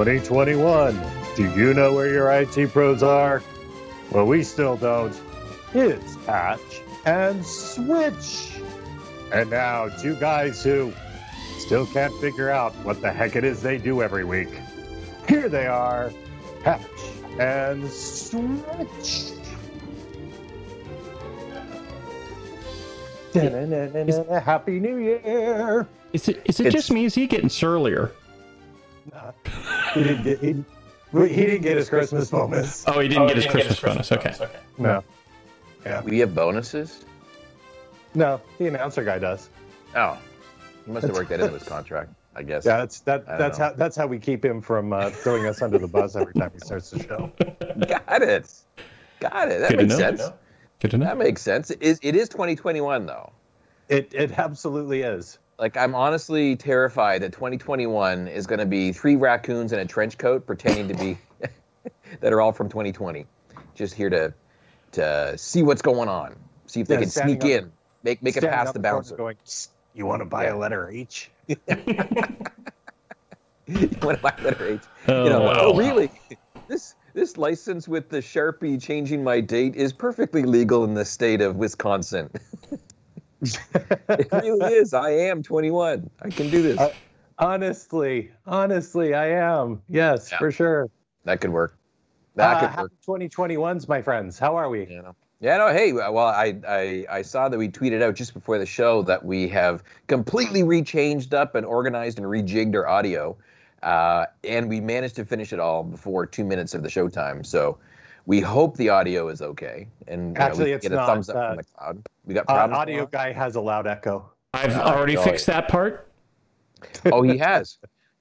2021. Do you know where your IT pros are? Well, we still don't. It's Patch and Switch. And now, two guys who still can't figure out what the heck it is they do every week. Here they are, Patch and Switch. Da-na-na-na-na, Happy New Year! Is it is it just me? Is he getting surlier? He didn't get, he, he didn't get his Christmas bonus. Oh, he didn't get his Christmas bonus. Okay. No. Yeah. We have bonuses? No, the announcer guy does. Oh. He must have worked that into his contract, I guess. Yeah, that's that. That's know. how that's how we keep him from uh, throwing us under the bus every time he starts the show. Got it. Got it. That Good makes sense. Good to know. That makes sense. It is, it is 2021, though. It it absolutely is. Like, I'm honestly terrified that 2021 is going to be three raccoons in a trench coat pretending to be that are all from 2020, just here to to see what's going on, see if they can sneak up- in, make make it past the corner bouncer. Going, you want to buy Yeah. a letter H? you want to buy a letter H? Oh, you know, wow. oh really? This this license with the Sharpie changing my date is perfectly legal in the state of Wisconsin. It really is. I am 21. I can do this. Uh, Honestly, honestly, I am. Yes, Yeah. for sure. that could work. That Uh, could work. 2021s, my friends. How are we? You know. Yeah, no, hey, well, I, I, I saw that we tweeted out just before the show that we have completely rechanged up and organized and rejigged our audio. Uh, and we managed to finish it all before two minutes of the showtime. So we hope the audio is okay. And you know, it's get a not, thumbs up uh, from the cloud. We got Uh, problems. audio guy has a loud echo. I've Oh, already oh, fixed that part. Oh, he has.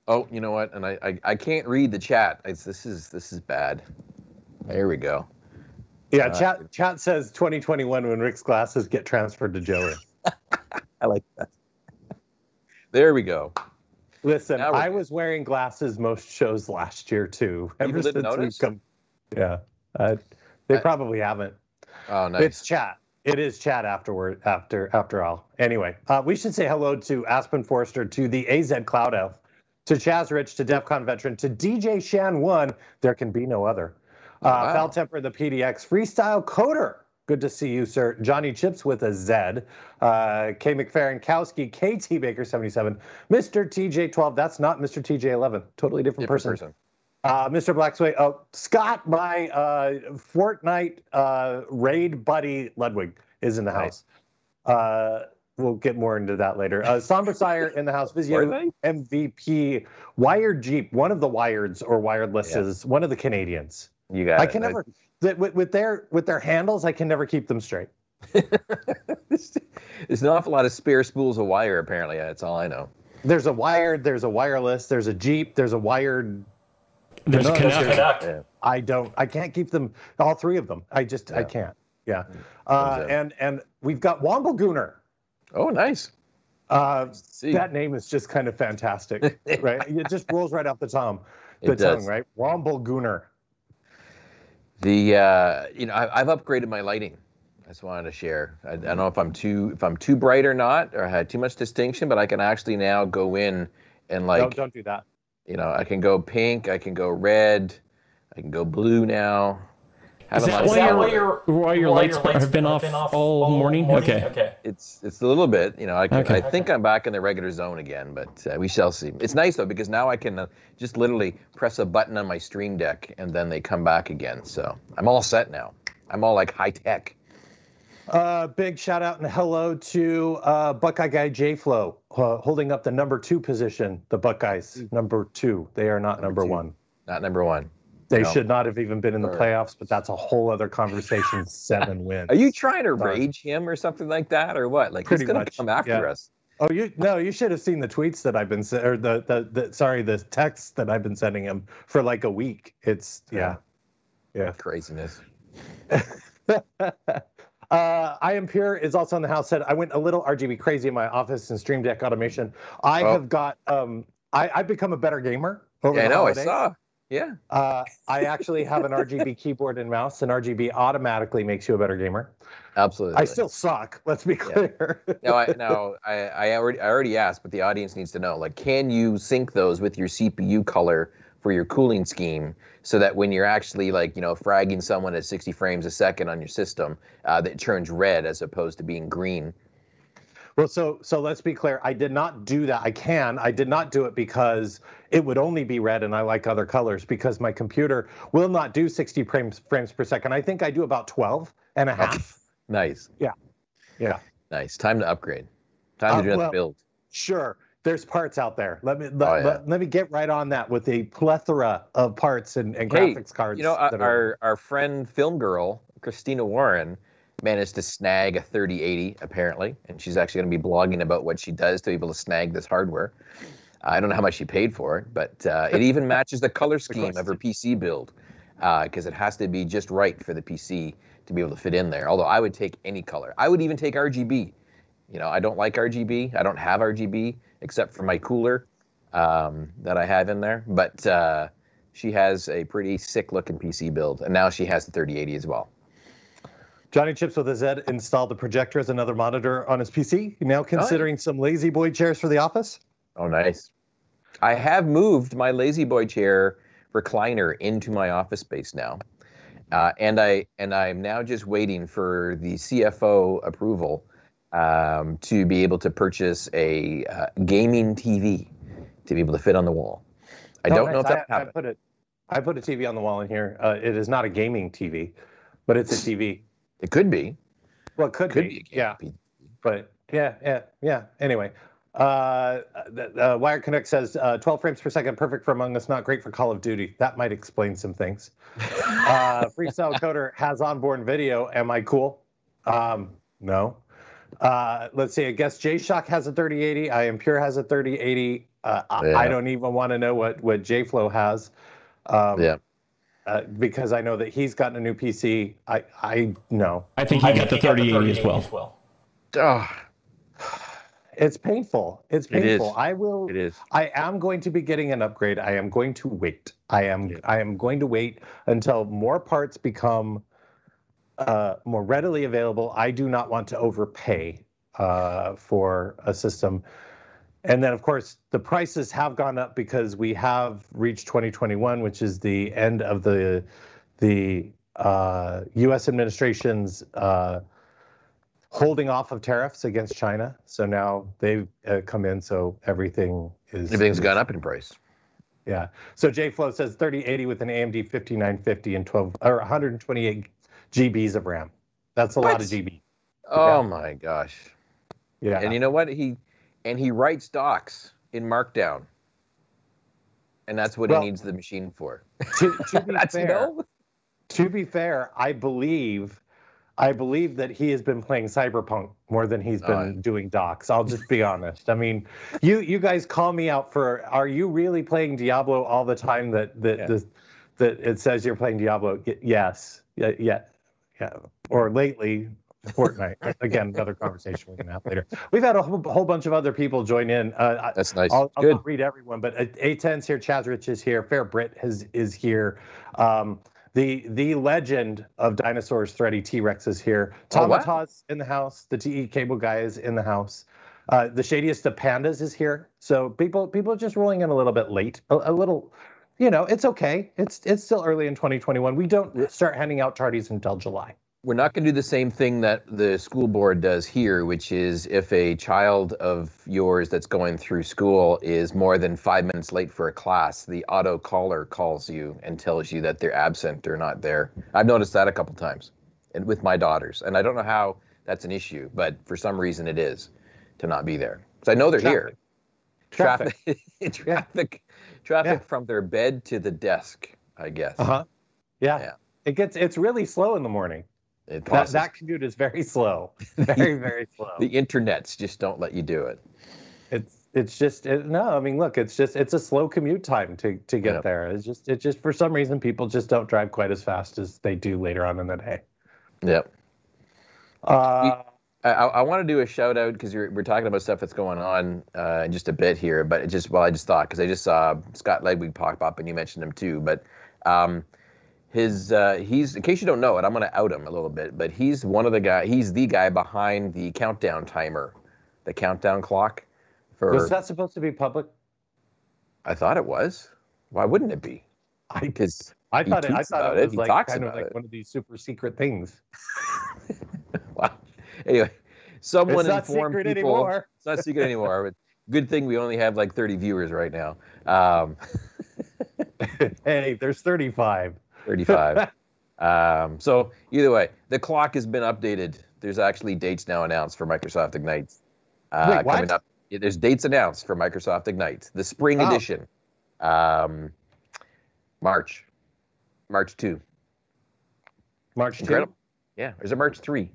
Oh, you know what? And I, I, I can't read the chat. It's, this is this is bad. There we go. Yeah, Uh, chat chat says 2021 when Rick's glasses get transferred to Joey. I like that. There we go. Listen, I was wearing glasses most shows last year too. People didn't we've notice? come- yeah, uh, they I- probably haven't. Oh, nice. It's chat. It is chat afterward. After after all. Anyway, uh, we should say hello to Aspen Forrester, to the AZ Cloud Elf, to Chaz Rich, to DEF CON veteran, to DJ Shan One. There can be no other. Uh, Wow. Foul Temper, the PDX Freestyle Coder. Good to see you, sir. Johnny Chips with a Z. Uh, K McFerrin Kowski, KT Baker 77, Mr. TJ12. That's not Mr. TJ11. Totally different, Different person. person. Uh, Mr. Blacksway, oh, Scott, my uh, Fortnite uh, raid buddy Ludwig is in the Nice. house. Uh, we'll get more into that later. Uh, Somber Sire in the house. Vizio MVP. Wired Jeep, one of the wireds or wirelesses, one of the Canadians. You got I it. can never th- with, with their with their handles. I can never keep them straight. There's an awful lot of spare spools of wire, apparently. That's all I know. There's a wired. There's a wireless. There's a Jeep. There's a wired. There's a No, Canuck. Yeah. I don't. I can't keep them. All three of them. I just. I can't. Yeah. Uh, and and we've got Womblegooner. Oh, nice. Uh, See, that name is just kind of fantastic, right? It just rolls right off the tongue. The It tongue, does. right? Womblegooner. the uh, you know I, I've upgraded my lighting. I just wanted to share. I, I don't know if I'm too if I'm too bright or not, or I had too much distinction, but I can actually now go in and like don't don't do that. You know I can go pink, I can go red, I can go blue now. Is Haven't that why all your, of it. why your lights have been off all morning? Okay. okay. It's it's a little bit, you know. I, can, Okay. I think I'm back in the regular zone again, but uh, we shall see. It's nice though because now I can uh, just literally press a button on my Stream Deck and then they come back again. So I'm all set now. I'm all like high tech. Uh, big shout out and hello to uh, Buckeye guy J Flow, uh, holding up the number two position. The Buckeyes, number two. They are not number, two. one. Not number one. They No. should not have even been in the playoffs, but that's a whole other conversation. Seven wins. Are you trying to Sorry. rage him or something like that, or what? Like Pretty he's gonna come after yeah. us. Oh, you no, you should have seen the tweets that I've been or the, the the sorry the texts that I've been sending him for like a week. It's yeah, yeah. Craziness. uh, I am pure is also in the house. Said I went a little RGB crazy in my office and Stream Deck automation. I Oh. have got um I I've become a better gamer over Yeah, I the know. I saw. Yeah. Uh, I actually have an RGB keyboard and mouse, and RGB automatically makes you a better gamer. Absolutely. I still suck. Let's be clear. No, I no, I, I already I already asked, but the audience needs to know. Like, can you sync those with your CPU color for your cooling scheme so that when you're actually like you know fragging someone at 60 frames a second on your system uh, that turns red as opposed to being green. Well so so let's be clear. I did not do that. I can. I did not do it because it would only be red and i like other colors because my computer will not do 60 frames frames per second. I think i do about 12 and a half. Okay. nice. Yeah. Yeah. Nice. Time to upgrade. Time to uh, do another well, build. sure there's parts out there. Let me let, oh, yeah. let, let, me get right on that with a plethora of parts and, and hey, graphics cards. You know, our, are... our friend Film Girl Christina Warren managed to snag a 3080 apparently, and she's actually going to be blogging about what she does to be able to snag this hardware. I don't know how much she paid for it, but uh, it even matches the color scheme of her PC build because uh, it has to be just right for the PC to be able to fit in there. Although I would take any color, I would even take RGB. You know, I don't like RGB. I don't have RGB except for my cooler um, that I have in there. But uh, she has a pretty sick looking PC build, and now she has the 3080 as well. Johnny Chips with a Z installed the projector as another monitor on his PC. Now considering yeah. some La-Z-Boy chairs for the office. Oh, nice. I have moved my La-Z-Boy chair recliner into my office space now. Uh, and I and I'm now just waiting for the CFO approval um, to be able to purchase a uh, gaming TV to be able to fit on the wall. I oh, don't know if that I, I, put a, I put a TV on the wall in here. Uh, it is not a gaming TV, but it's a TV. It could be. Well, it could, could be. be yeah. TV. But yeah, yeah, yeah. Anyway, uh, uh, Wire Connect says uh, 12 frames per second, perfect for Among Us, not great for Call of Duty. That might explain some things. uh, Freestyle Coder has onboard video. Am I cool? Um, no. Uh, let's see. I guess J Shock has a 3080. I am Pure has a 3080. Uh, yeah. I, I, don't even want to know what what JFlow has. Um, yeah. Uh, because I know that he's gotten a new PC. I I know. I think he I got the 3080 as well. As well. Oh. It's painful. It's painful. It is. I will. It is. I am going to be getting an upgrade. I am going to wait. I am. Yeah. I am going to wait until more parts become uh, more readily available. I do not want to overpay uh, for a system. And then, of course, the prices have gone up because we have reached 2021, which is the end of the the uh, U.S. administration's uh, holding off of tariffs against China. So now they've uh, come in, so everything is everything's gone up in price. Yeah. So JFlow says 3080 with an AMD 5950 and 12 or 128 GBs of RAM. That's a what? lot of GB. Oh yeah. my gosh. Yeah. And you know what? He and he writes docs in Markdown. And that's what well, he needs the machine for. To, to be fair, to be fair, I believe I believe that he has been playing Cyberpunk more than he's been uh, doing docs. I'll just be honest. I mean, you you guys call me out for are you really playing Diablo all the time that that yeah. the, that it says you're playing Diablo? Yes. Yeah, yeah yeah, or lately Fortnite. Again, another conversation we can have later. We've had a whole, whole bunch of other people join in. Uh, That's nice. I'll, I'll Good. read everyone, but A10's here, Chazrich is here, Fair Brit has, is here. Um, the the legend of dinosaurs, Thready T Rex is here. Tomataz oh, wow. in the house. The TE cable guy is in the house. Uh, the shadiest of pandas is here. So people people are just rolling in a little bit late, a, a little you know, it's okay. It's it's still early in 2021. We don't start handing out tardies until July. We're not going to do the same thing that the school board does here, which is if a child of yours that's going through school is more than five minutes late for a class, the auto caller calls you and tells you that they're absent or not there. I've noticed that a couple times, and with my daughters, and I don't know how that's an issue, but for some reason it is to not be there. Because I know they're traffic. here. Traffic, traffic, traffic, traffic yeah. from their bed to the desk. I guess. Uh huh. Yeah. yeah. It gets it's really slow in the morning. It that, that commute is very slow. Very very slow. the internets just don't let you do it. It's it's just it, no. I mean, look, it's just it's a slow commute time to to get there. It's just it just for some reason people just don't drive quite as fast as they do later on in the day. Yep. Uh, I, I want to do a shout out because we're talking about stuff that's going on uh, in just a bit here, but it just well, I just thought because I just saw Scott Ledwig pop up and you mentioned him too, but um, his uh, he's in case you don't know it, I'm going to out him a little bit, but he's one of the guy. He's the guy behind the countdown timer, the countdown clock. For was that supposed to be public? I thought it was. Why wouldn't it be? Because I, thought it, I thought it was it. like kind of like it. one of these super secret things. wow. Anyway, someone it's not informed secret people. Anymore. It's not secret anymore. But good thing we only have like 30 viewers right now. Um, hey, there's 35. 35. um, so either way, the clock has been updated. There's actually dates now announced for Microsoft Ignite. Uh, Wait? Coming up. There's dates announced for Microsoft Ignite, the spring oh. edition. Um, March, March two. March two. Yeah, there's a March three.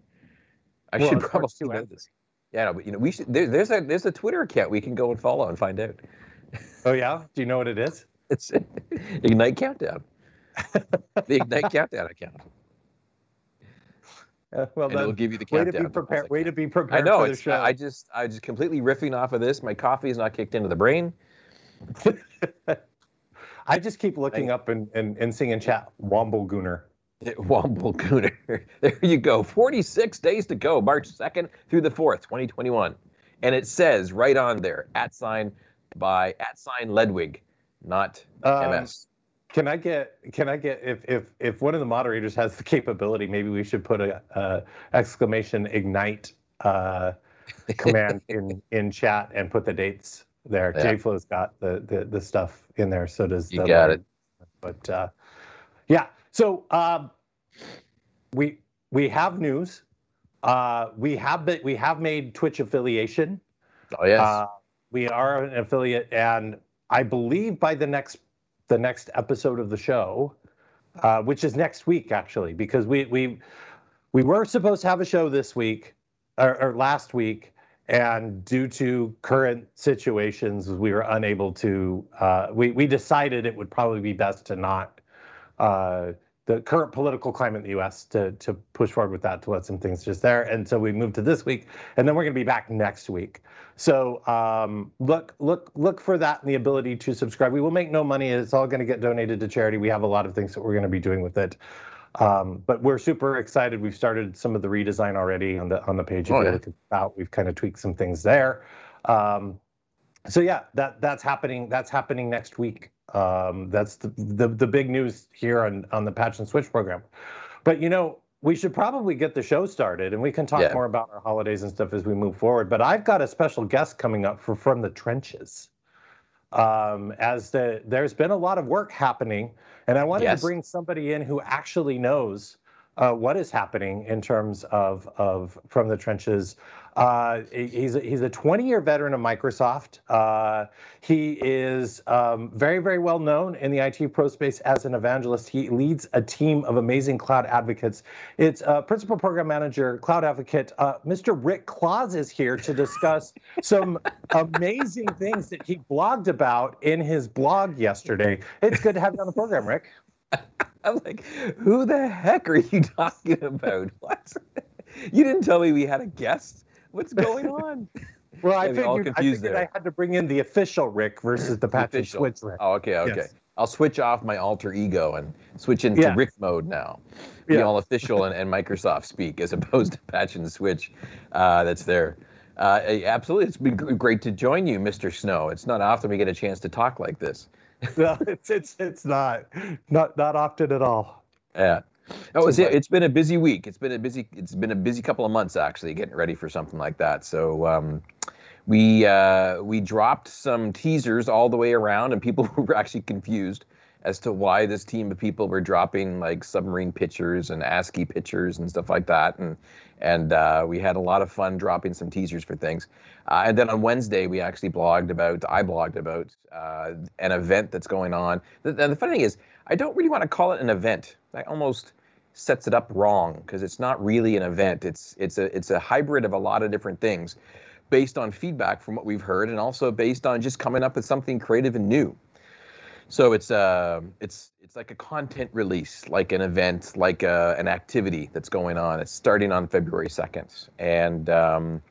I well, should probably know this. Yeah, no, but you know, we should. There, there's a there's a Twitter account we can go and follow and find out. Oh yeah, do you know what it is? It's Ignite Countdown. the Ignite Countdown account. Uh, well, and then, it'll give you the countdown. Way to be prepared. Way to be prepared. I know. For the show. I just, I just completely riffing off of this. My coffee is not kicked into the brain. I just keep looking up and, and, and seeing in chat Womble Gooner. Womble Gooner. There you go. 46 days to go, March 2nd through the 4th, 2021. And it says right on there, at sign by at sign Ledwig, not um, MS. Can I get can I get if if if one of the moderators has the capability, maybe we should put a, exclamation ignite uh, command in in chat and put the dates there. Yeah. JFlow's got the, the the stuff in there. So does you got it. But uh, yeah, so um, we we have news. Uh, we have been, we have made Twitch affiliation. Oh yes. Uh, we are an affiliate, and I believe by the next the next episode of the show, uh, which is next week actually, because we we we were supposed to have a show this week or, or last week, and due to current situations, we were unable to. Uh, we we decided it would probably be best to not. Uh, the current political climate in the U.S. to to push forward with that to let some things just there, and so we moved to this week, and then we're going to be back next week. So um, look look look for that and the ability to subscribe. We will make no money; it's all going to get donated to charity. We have a lot of things that we're going to be doing with it. Um, but we're super excited. We've started some of the redesign already on the on the page. If oh, yeah. look about, we've kind of tweaked some things there. Um, so yeah, that that's happening. That's happening next week. Um, that's the, the, the big news here on on the patch and switch program. But you know, we should probably get the show started, and we can talk yeah. more about our holidays and stuff as we move forward. But I've got a special guest coming up for from the trenches. Um, as the there's been a lot of work happening, and I wanted yes. to bring somebody in who actually knows uh, what is happening in terms of of from the trenches uh, he's a, he's a 20 year veteran of Microsoft. Uh, he is um, very very well known in the IT pro space as an evangelist. He leads a team of amazing cloud advocates. It's uh, principal program manager, cloud advocate, uh, Mr. Rick Claus is here to discuss some amazing things that he blogged about in his blog yesterday. It's good to have you on the program, Rick. I'm like, who the heck are you talking about? What? You didn't tell me we had a guest. What's going on? well, I figured, I figured I had to bring in the official Rick versus the Patch and Switch Rick. Oh, okay, okay. Yes. I'll switch off my alter ego and switch into yeah. Rick mode now. Be yeah. all official and, and Microsoft speak as opposed to patch and switch uh, that's there. Uh, absolutely, it's been great to join you, Mr. Snow. It's not often we get a chance to talk like this. no, it's it's it's not not not often at all. Yeah. Oh, it's, it's been a busy week. It's been a busy. It's been a busy couple of months actually, getting ready for something like that. So um, we uh, we dropped some teasers all the way around, and people were actually confused as to why this team of people were dropping like submarine pictures and ASCII pictures and stuff like that. And and uh, we had a lot of fun dropping some teasers for things. Uh, and then on Wednesday, we actually blogged about, I blogged about uh, an event that's going on. And the funny thing is, I don't really want to call it an event. That almost sets it up wrong because it's not really an event. It's it's a it's a hybrid of a lot of different things, based on feedback from what we've heard, and also based on just coming up with something creative and new. So it's uh it's it's like a content release, like an event, like a, uh, an activity that's going on. It's starting on February second, and um,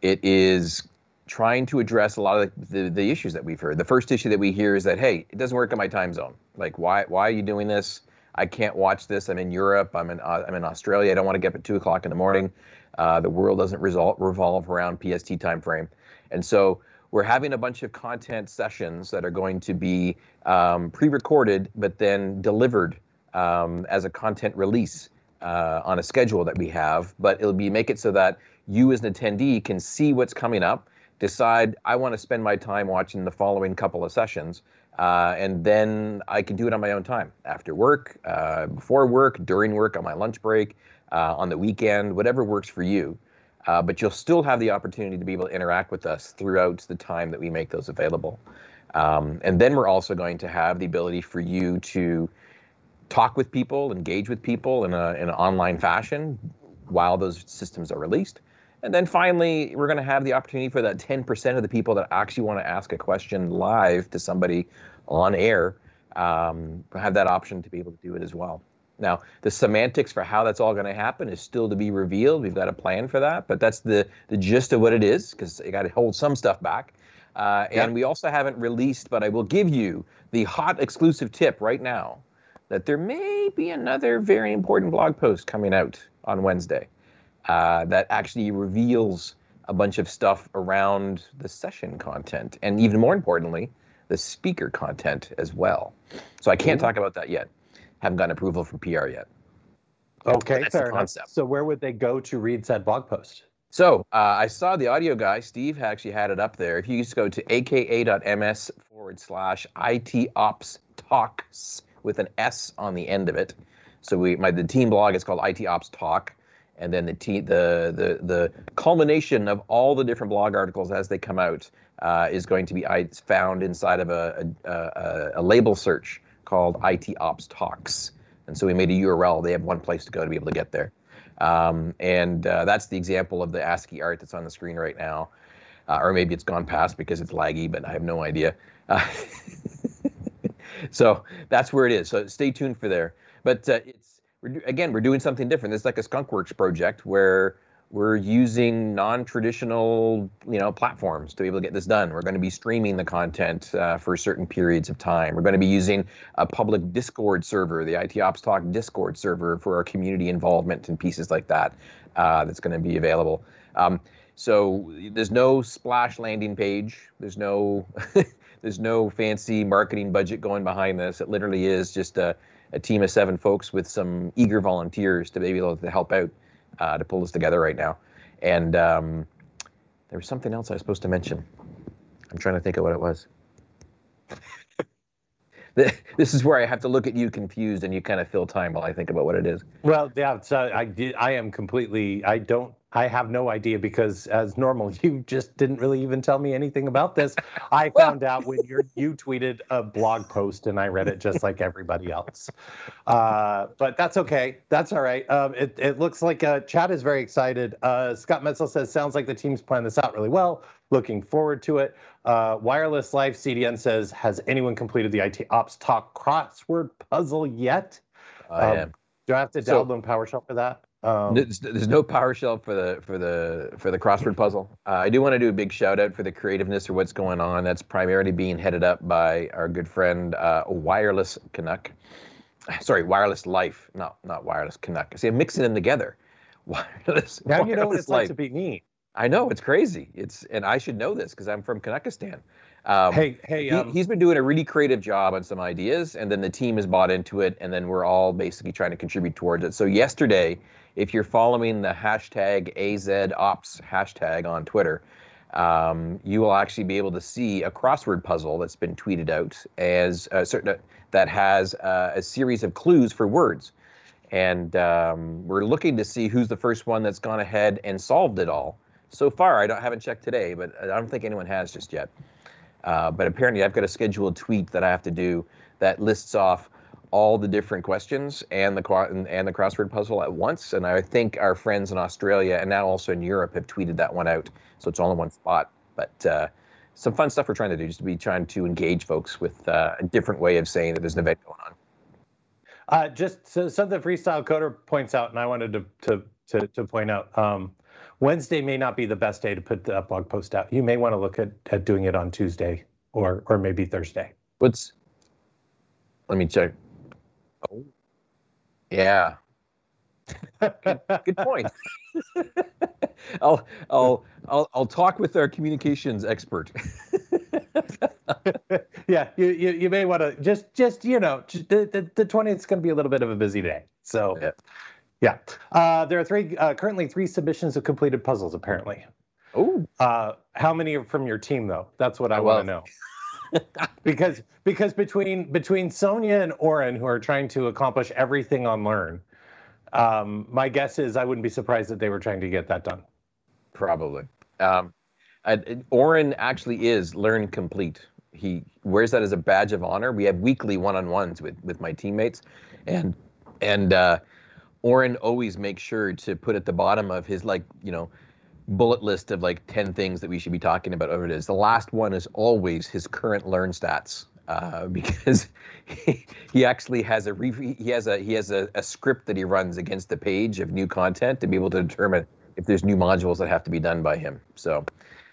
it is trying to address a lot of the, the, the, issues that we've heard. The first issue that we hear is that, hey, it doesn't work in my time zone. Like, why, why are you doing this? I can't watch this. I'm in Europe. I'm in, uh, I'm in Australia. I don't want to get up at 2 o'clock in the morning. Uh, the world doesn't result, revolve around PST time frame. And so we're having a bunch of content sessions that are going to be um, pre-recorded, but then delivered um, as a content release uh, on a schedule that we have. But it'll be make it so that you as an attendee can see what's coming up, decide I want to spend my time watching the following couple of sessions, uh, and then I can do it on my own time after work, uh, before work, during work, on my lunch break, uh, on the weekend, whatever works for you. Uh, but you'll still have the opportunity to be able to interact with us throughout the time that we make those available. Um, and then we're also going to have the ability for you to talk with people, engage with people in, a, in an online fashion while those systems are released. And then finally, we're going to have the opportunity for that 10% of the people that actually want to ask a question live to somebody on air, um, have that option to be able to do it as well. Now, the semantics for how that's all going to happen is still to be revealed. We've got a plan for that, but that's the the gist of what it is because you got to hold some stuff back. Uh, and we also haven't released, but I will give you the hot exclusive tip right now that there may be another very important blog post coming out on Wednesday uh, that actually reveals a bunch of stuff around the session content, and even more importantly, the speaker content as well. So I can't Ooh. talk about that yet haven't gotten approval from PR yet. Okay, That's fair enough. So where would they go to read said blog post? So uh, I saw the audio guy, Steve, actually had it up there. If you just go to aka.ms forward slash IT ops talks with an S on the end of it. So we my the team blog is called IT ops talk, and then the te- the the the culmination of all the different blog articles as they come out uh, is going to be found inside of a, a, a, a label search called IT Ops Talks. And so we made a URL. They have one place to go to be able to get there. Um, and uh, that's the example of the ASCII art that's on the screen right now. Uh, or maybe it's gone past because it's laggy, but I have no idea. Uh, so that's where it is. So stay tuned for there. But uh, it's we're, again, we're doing something different. It's like a Skunkworks project where we're using non-traditional you know platforms to be able to get this done. We're going to be streaming the content uh, for certain periods of time. We're going to be using a public discord server the it ops talk discord server for our community involvement and pieces like that uh, that's going to be available. Um, so there's no splash landing page. There's no there's no fancy marketing budget going behind this. It literally is just a, a team of seven folks with some eager volunteers to be able to help out uh, to pull this together right now. And um, there was something else I was supposed to mention. I'm trying to think of what it was. this is where I have to look at you confused, and you kind of fill time while I think about what it is. Well, yeah, so I did. I am completely. I don't I have no idea because, as normal, you just didn't really even tell me anything about this. I found out when you you tweeted a blog post and I read it just like everybody else. Uh, but that's okay. That's all right. Um, it, it looks like uh, Chad is very excited. Uh, Scott Metzel says, sounds like the team's planned this out really well. Looking forward to it. Uh, Wireless Life CDN says, has anyone completed the IT Ops Talk crossword puzzle yet? I um, am. Do I have to download so, PowerShell for that? Um, there's, there's, no PowerShell for the for the for the crossword puzzle. Uh, I do want to do a big shout out for the creativeness or what's going on. That's primarily being headed up by our good friend uh, Wireless Canuck. Sorry, Wireless Life, not not Wireless Canuck. See, I'm mixing them together. Wireless. Now wireless you know what it's life. like to be me. I know it's crazy. It's and I should know this because I'm from Canuckistan. Um, hey, hey, um, he, has been doing a really creative job on some ideas, and then the team has bought into it, and then we're all basically trying to contribute towards it. So yesterday, if you're following the hashtag AZOps hashtag on Twitter, um, you will actually be able to see a crossword puzzle that's been tweeted out as a certain that has uh, a series of clues for words, and um, we're looking to see who's the first one that's gone ahead and solved it all. So far, I don't haven't checked today, but I don't think anyone has just yet. Uh, but apparently, I've got a scheduled tweet that I have to do that lists off all the different questions and the and the crossword puzzle at once. And I think our friends in Australia and now also in Europe have tweeted that one out, so it's all in one spot. But uh, some fun stuff we're trying to do, just to be trying to engage folks with uh, a different way of saying that there's an event going on. Uh, just so, something Freestyle Coder points out, and I wanted to to to, to point out. Um, Wednesday may not be the best day to put that blog post out. You may want to look at, at doing it on Tuesday or or maybe Thursday. What's let me check. Oh. Yeah. good, good point. I'll, I'll, I'll, I'll talk with our communications expert. yeah, you, you, you may want to just, just you know, the, the, 20th is going to be a little bit of a busy day. So, yeah. Yeah. Uh, there are three, uh, currently three submissions of completed puzzles, apparently. Oh. Uh, how many are from your team, though? That's what I oh, want to know. because because between between Sonia and Orin, who are trying to accomplish everything on Learn, um, my guess is I wouldn't be surprised that they were trying to get that done. Probably. Um, I, Orin actually is Learn Complete. He wears that as a badge of honor. We have weekly one-on-ones with with my teammates, and and uh, Orin always makes sure to put at the bottom of his like you know bullet list of like 10 things that we should be talking about over it is. The last one is always his current learn stats. Uh, because he, he actually has a he has a he has a, a script that he runs against the page of new content to be able to determine if there's new modules that have to be done by him. So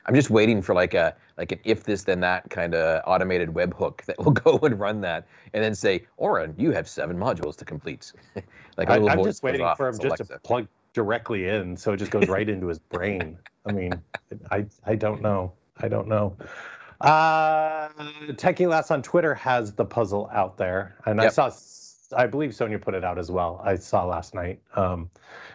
I'm just waiting for like a like an if this then that kind of automated webhook that will go and run that and then say, Orin, you have seven modules to complete. like I, am just waiting for him just to plug directly in, so it just goes right into his brain. I mean, I I don't know. I don't know. Uh, Techie Lass on Twitter has the puzzle out there, and yep. I saw. I believe Sonia put it out as well. I saw last night. Um,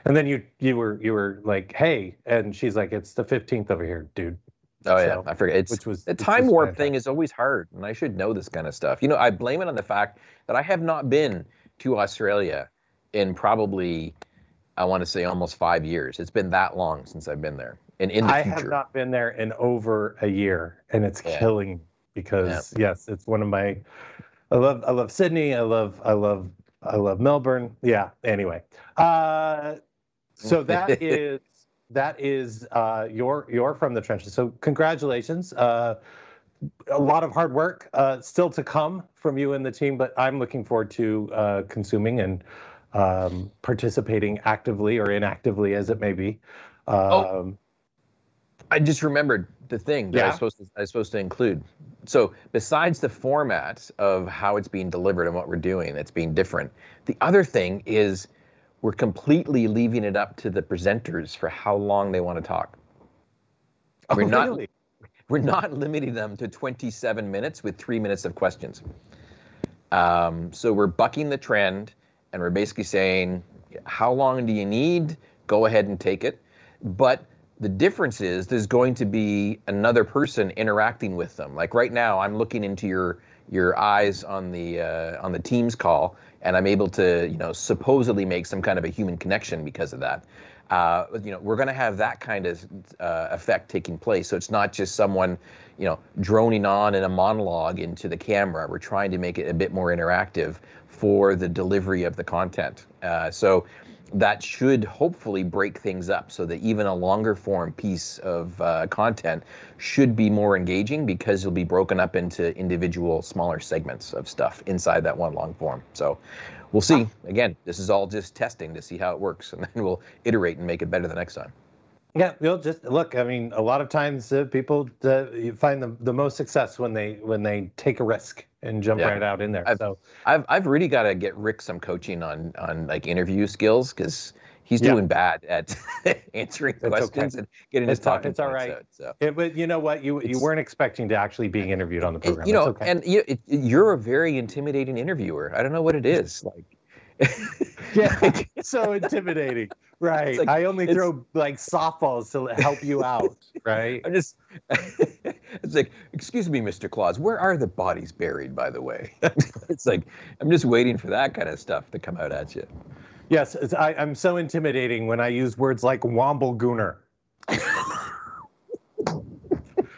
and then you you were you were like, hey, and she's like, it's the fifteenth over here, dude. Oh so, yeah, I forget. It's which was the time was warp thing is always hard, and I should know this kind of stuff. You know, I blame it on the fact that I have not been to Australia in probably I want to say almost five years. It's been that long since I've been there. And in the I future. have not been there in over a year, and it's yeah. killing because yeah. yes, it's one of my. I love I love Sydney. I love I love I love Melbourne. Yeah. Anyway, uh, so that is that is uh, your your from the trenches. So congratulations. Uh, a lot of hard work uh, still to come from you and the team, but I'm looking forward to uh, consuming and um, participating actively or inactively as it may be. Oh. Um, oh, I just remembered the thing that yeah. I was supposed to I was supposed to include. So besides the format of how it's being delivered and what we're doing, that's being different. The other thing is we're completely leaving it up to the presenters for how long they want to talk. Oh, we're not really? we're not limiting them to 27 minutes with three minutes of questions. Um, so we're bucking the trend and we're basically saying, how long do you need? Go ahead and take it. But the difference is there's going to be another person interacting with them. Like right now, I'm looking into your your eyes on the uh, on the Teams call, and I'm able to you know supposedly make some kind of a human connection because of that. Uh, you know, we're going to have that kind of uh, effect taking place. So it's not just someone, you know, droning on in a monologue into the camera. We're trying to make it a bit more interactive for the delivery of the content. Uh, so that should hopefully break things up so that even a longer form piece of uh, content should be more engaging because it'll be broken up into individual smaller segments of stuff inside that one long form. So we'll see. Again, this is all just testing to see how it works, and then we'll iterate and make it better the next time. Yeah, you'll just look. I mean, a lot of times uh, people uh, you find the, the most success when they when they take a risk and jump yeah. right out in there. I've, so I've I've really got to get Rick some coaching on on like interview skills because he's yeah. doing bad at answering it's questions okay. and getting it's his talking. It's all right. Out, so. It, but you know what? You you weren't expecting to actually being interviewed on the program. You know, okay. and you, you're a very intimidating interviewer. I don't know what it is like. Yeah, so intimidating. Right. Like, I only throw like softballs to help you out. Right. I'm just. it's like, excuse me, Mr. Claus, where are the bodies buried? By the way, it's like I'm just waiting for that kind of stuff to come out at you. Yes, I, am so intimidating when I use words like Womblegooner.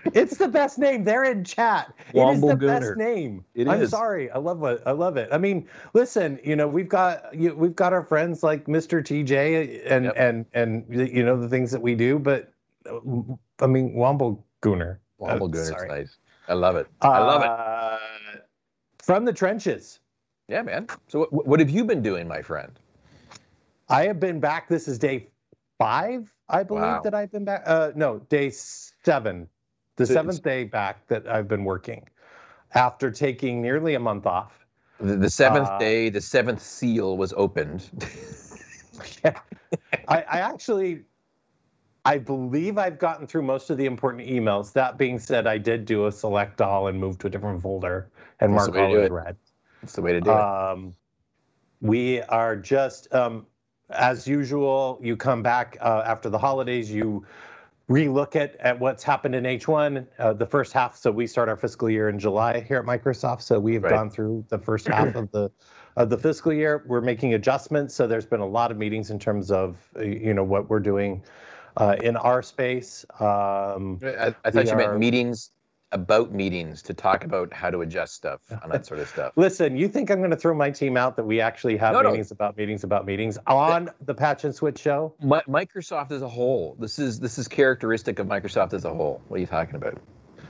It's the best name. They're in chat. It is the best name. It I'm is. sorry. I love it. I love it. I mean, listen. You know, we've got you, we've got our friends like Mr. TJ and yep. and and you know the things that we do, but I mean, Womble Gooner. Womble Gooner. nice. I love it. I love uh, it. From the trenches. Yeah, man. So what, what have you been doing, my friend? I have been back. This is day five, I believe, wow. that I've been back. Uh, no, day seven the seventh day back that I've been working after taking nearly a month off. The, the seventh uh, day, the seventh seal was opened. yeah. I, I actually, I believe I've gotten through most of the important emails. That being said, I did do a select all and move to a different folder and That's mark the way to all in red. That's the way to do it. Um, we are just, um, as usual, you come back uh, after the holidays, you relook at, at what's happened in H1, uh, the first half. So we start our fiscal year in July here at Microsoft. So we have Right. gone through the first half of the of the fiscal year. We're making adjustments. So there's been a lot of meetings in terms of uh, you know what we're doing uh, in our space. Um, I, I thought you are- meant meetings about meetings to talk about how to adjust stuff and that sort of stuff. Listen, you think I'm going to throw my team out that we actually have No, no. meetings about meetings about meetings on the Patch and Switch show? Mi- Microsoft as a whole. This is this is characteristic of Microsoft as a whole. What are you talking about?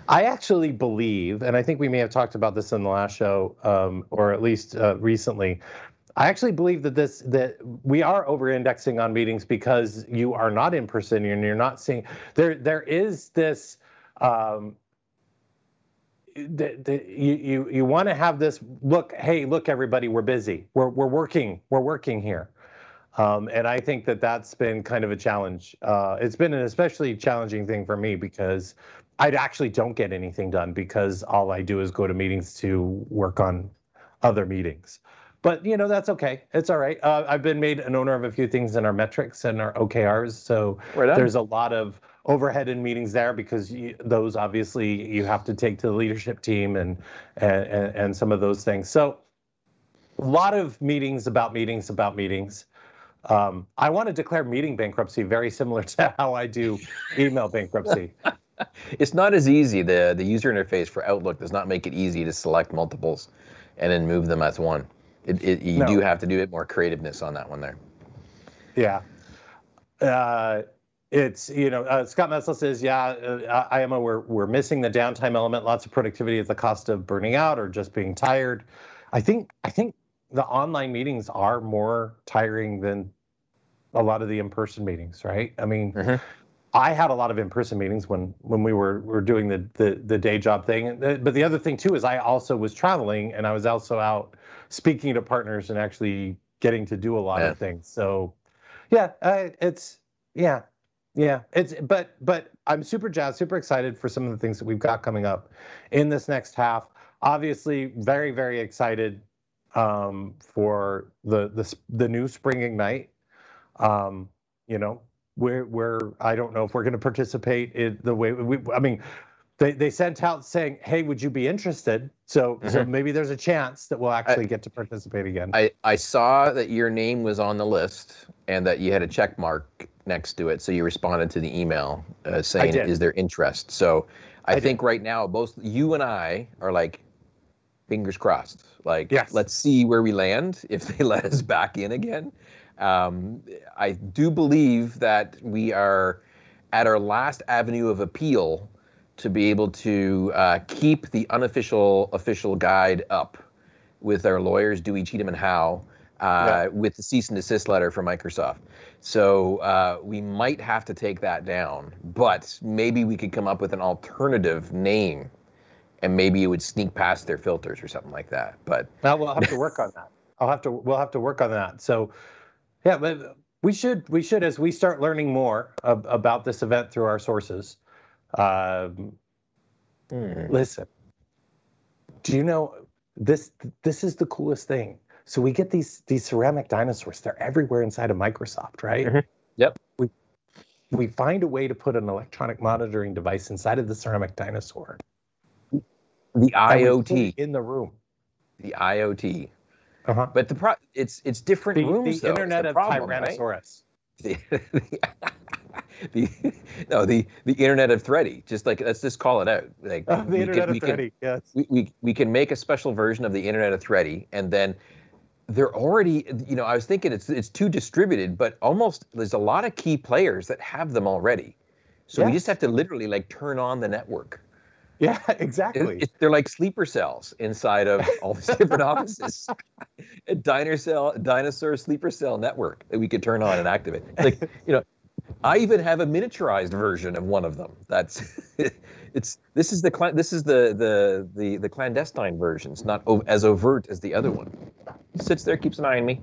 I actually believe, and I think we may have talked about this in the last show, um, or at least uh, recently. I actually believe that this that we are over-indexing on meetings because you are not in person and you're not seeing there. There is this. Um, the, the, you you, you want to have this look. Hey, look, everybody, we're busy. We're we're working. We're working here. Um, and I think that that's been kind of a challenge. Uh, it's been an especially challenging thing for me because I actually don't get anything done because all I do is go to meetings to work on other meetings. But you know that's okay. It's all right. Uh, I've been made an owner of a few things in our metrics and our OKRs, so Right there's a lot of overhead in meetings there because you, those obviously you have to take to the leadership team and, and and some of those things. So a lot of meetings about meetings about meetings. Um, I want to declare meeting bankruptcy very similar to how I do email bankruptcy. It's not as easy. The the user interface for Outlook does not make it easy to select multiples and then move them as one. It, it you No. do have to do a bit more creativeness on that one there. Yeah. Uh, it's you know uh, Scott Messel says yeah uh, I am we're we're missing the downtime element. Lots of productivity at the cost of burning out or just being tired. I think I think the online meetings are more tiring than a lot of the in-person meetings right? I mean Mhm. I had a lot of in-person meetings when when we were were doing the the, the day job thing. But the other thing too is I also was traveling and I was also out speaking to partners and actually getting to do a lot Yeah. of things. So yeah uh, it's yeah yeah it's but but i'm super jazzed super excited for some of the things that we've got coming up in this next half. Obviously very very excited um, for the the the new spring ignite um, you know we're we're i don't know if we're going to participate in the way we i mean they, they sent out saying hey would you be interested so so maybe there's a chance that we'll actually get to participate again I, I saw that your name was on the list and that you had a check mark next to it. So you responded to the email uh, saying, "Is there interest?" So I, I did. think right now both you and I are like fingers crossed. Like, Yes. let's see where we land if they let us back in again. Um, I do believe that we are at our last avenue of appeal to be able to uh, keep the unofficial official guide up with our lawyers, Dewey, Cheatham, and Howe, uh, Yeah. with the cease and desist letter from Microsoft. So uh, we might have to take that down, but maybe we could come up with an alternative name, and maybe it would sneak past their filters or something like that. But Now we'll have to work on that. I'll have to we'll have to work on that. So yeah, but we should we should as we start learning more ab- about this event through our sources. Um, listen, do you know this this is the coolest thing. So we get these these ceramic dinosaurs. They're everywhere inside of Microsoft, right? Mhm. Yep. We we find a way to put an electronic monitoring device inside of the ceramic dinosaur. the and we put IoT, in the room. the IoT. Uh-huh. But the pro- it's it's different The, rooms the though. Internet the of problem. Tyrannosaurus. the, the no the the internet of thready just like let's just call it out like Oh, the we Internet can, of we can, Thready, yes. we, we, we can make a special version of the internet of thready and then they're already you know i was thinking it's it's too distributed but almost there's a lot of key players that have them already so we just have to literally like turn on the network Yeah, exactly. it- they're like sleeper cells inside of all these different offices. A dinosaur cell, dinosaur sleeper cell network that we could turn on and activate. Like you know, I even have a miniaturized version of one of them. That's it's this is the this is the the the the clandestine version. It's not o- as overt as the other one. Sits there, keeps an eye on me.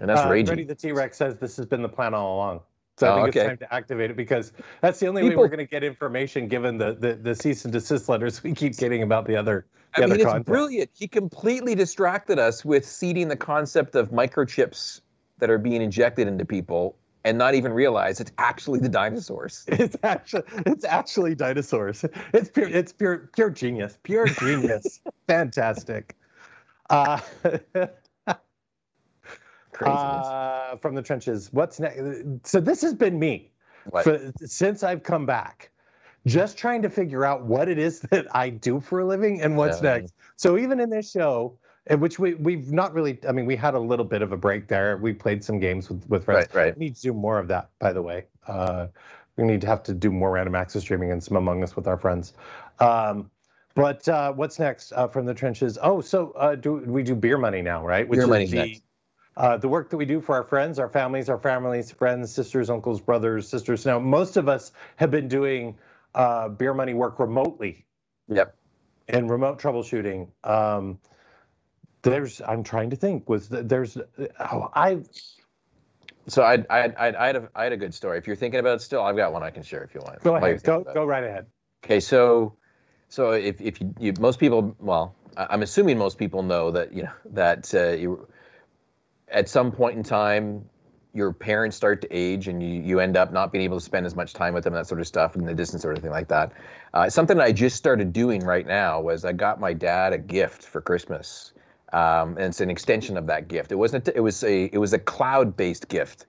And that's uh, raging. Freddy the T Rex says this has been the plan all along. So Oh, I think okay. it's time to activate it because that's the only way we're going to get information given the, the, the cease and desist letters we keep getting about the other, the I mean, other it's brilliant. He completely distracted us with seeding the concept of microchips that are being injected into people and not even realize it's actually the dinosaurs. It's actually it's actually dinosaurs. It's pure it's pure pure genius. Pure genius. Fantastic. Uh, uh, from the trenches. What's next? So this has been me for, since I've come back, just trying to figure out what it is that I do for a living and what's Yeah. next. So even in this show, in which we we've not really, I mean, we had a little bit of a break there. We played some games with with friends. Right, right. We need to do more of that, by the way. Uh, we need to have to do more random access streaming and some Among Us with our friends. Um, but uh, what's next uh, from the trenches? Oh, so uh, do we do beer money now, right? Which Beer is money's the, next. uh, the work that we do for our friends, our families, our families, friends, sisters, uncles, brothers, sisters. Now, most of us have been doing uh, beer money work remotely Yep. and remote troubleshooting. Um, there's, I'm trying to think, was th- there's, oh, I, So I I I I had a I had a good story. If you're thinking about it still, I've got one I can share if you want. go ahead, go, thinking about it. go right ahead. Okay, so so if if you, you most people well, I'm assuming most people know that you know that uh, you at some point in time your parents start to age and you, you end up not being able to spend as much time with them that sort of stuff and the distance or anything like that uh, something i just started doing right now was i got my dad a gift for christmas um, and it's an extension of that gift it wasn't it was a it was a cloud based gift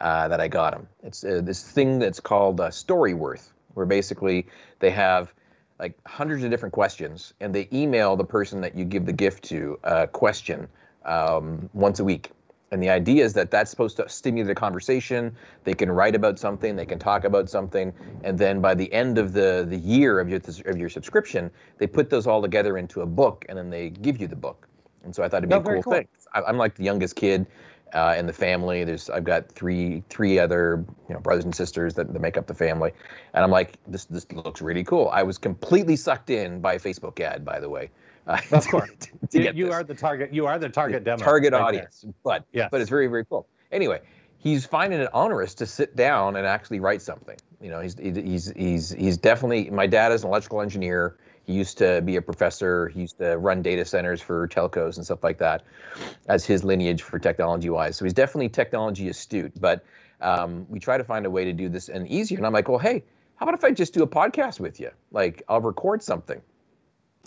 uh, that I got him. It's uh, this thing that's called uh, Storyworth, where basically they have like hundreds of different questions, and they email the person that you give the gift to a question um, once a week. And the idea is that that's supposed to stimulate a conversation. They can write about something, they can talk about something, and then by the end of the the year of your of your subscription, they put those all together into a book, and then they give you the book. And so I thought it'd be Oh, a cool, cool. thing. I, I'm like the youngest kid uh, in the family. There's I've got three three other you know brothers and sisters that, that make up the family, and I'm like this this looks really cool. I was completely sucked in by a Facebook ad, by the way. Uh, Of course. to You, you are the target, you are the target demo. target right there. audience, but Yes. but it's very very cool. Anyway, he's finding it onerous to sit down and actually write something. You know, he's he's he's he's definitely. My dad is an electrical engineer. He used to be a professor. He used to run data centers for telcos and stuff like that, as his lineage for technology wise. So he's definitely technology astute. But um, we try to find a way to do this and easier. And I'm like, well, hey, how about if I just do a podcast with you? Like, I'll record something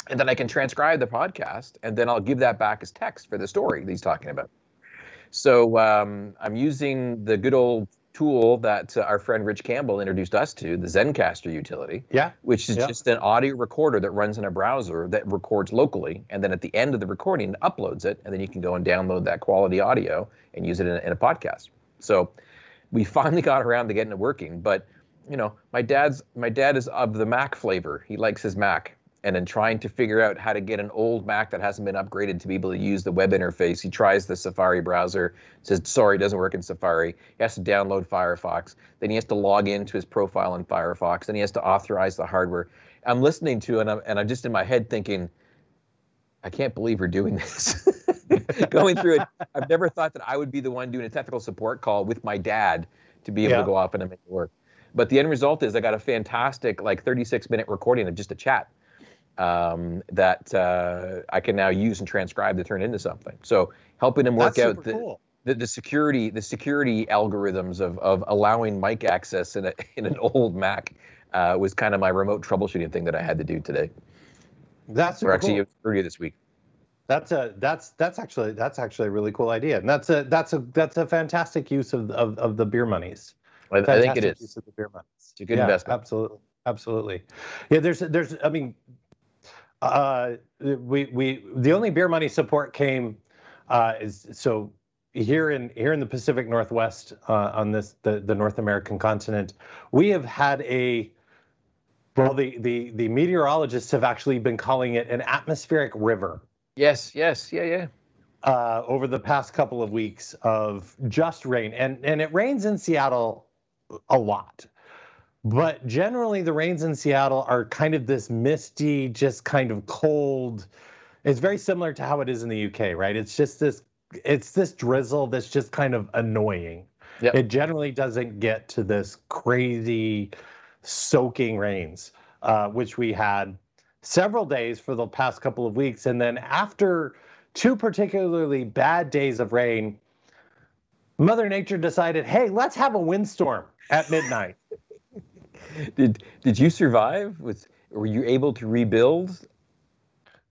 and then I can transcribe the podcast, and then I'll give that back as text for the story that he's talking about. So um, I'm using the good old tool that uh, our friend Rich Campbell introduced us to, the Zencastr utility, Yeah. which is Yeah. just an audio recorder that runs in a browser that records locally, and then at the end of the recording, uploads it, and then you can go and download that quality audio and use it in a, in a podcast. So we finally got around to getting it working, but you know, my dad's my dad is of the Mac flavor. He likes his Mac. And in trying to figure out how to get an old Mac that hasn't been upgraded to be able to use the web interface, he tries the Safari browser, says, sorry, it doesn't work in Safari. He has to download Firefox. Then he has to log into his profile in Firefox. Then he has to authorize the hardware. I'm listening to it and I'm, and I'm just in my head thinking, I can't believe we're doing this. Going through it, I've never thought that I would be the one doing a technical support call with my dad to be able Yeah. to go off and make it work. But the end result is I got a fantastic, like 36 minute recording of just a chat um, that uh, I can now use and transcribe to turn into something. So helping him work out the, cool. the, the security the security algorithms of, of allowing mic access in, a, in an old Mac uh, was kind of my remote troubleshooting thing that I had to do today. That's Or actually cool. earlier this week. That's a that's that's actually that's actually a really cool idea, and that's a that's a that's a fantastic use of of, of the beer monies. I, I think it is. Use of the beer monies. It's a good yeah, investment. Absolutely, absolutely. Yeah, there's there's I mean, uh, we we the only beer money support came uh, is so here in here in the Pacific Northwest uh, on this the the North American continent, we have had a well the the the meteorologists have actually been calling it an atmospheric river. Yes, yes, yeah, yeah. uh, over the past couple of weeks of just rain, and and it rains in Seattle a lot, but generally the rains in Seattle are kind of this misty, just kind of cold. It's very similar to how it is in the UK, right? It's just this it's this drizzle that's just kind of annoying. Yep. It generally doesn't get to this crazy soaking rains, uh, which we had several days for the past couple of weeks. And then after two particularly bad days of rain, Mother Nature decided, hey, let's have a windstorm at midnight. Did did you survive? Was were you able to rebuild?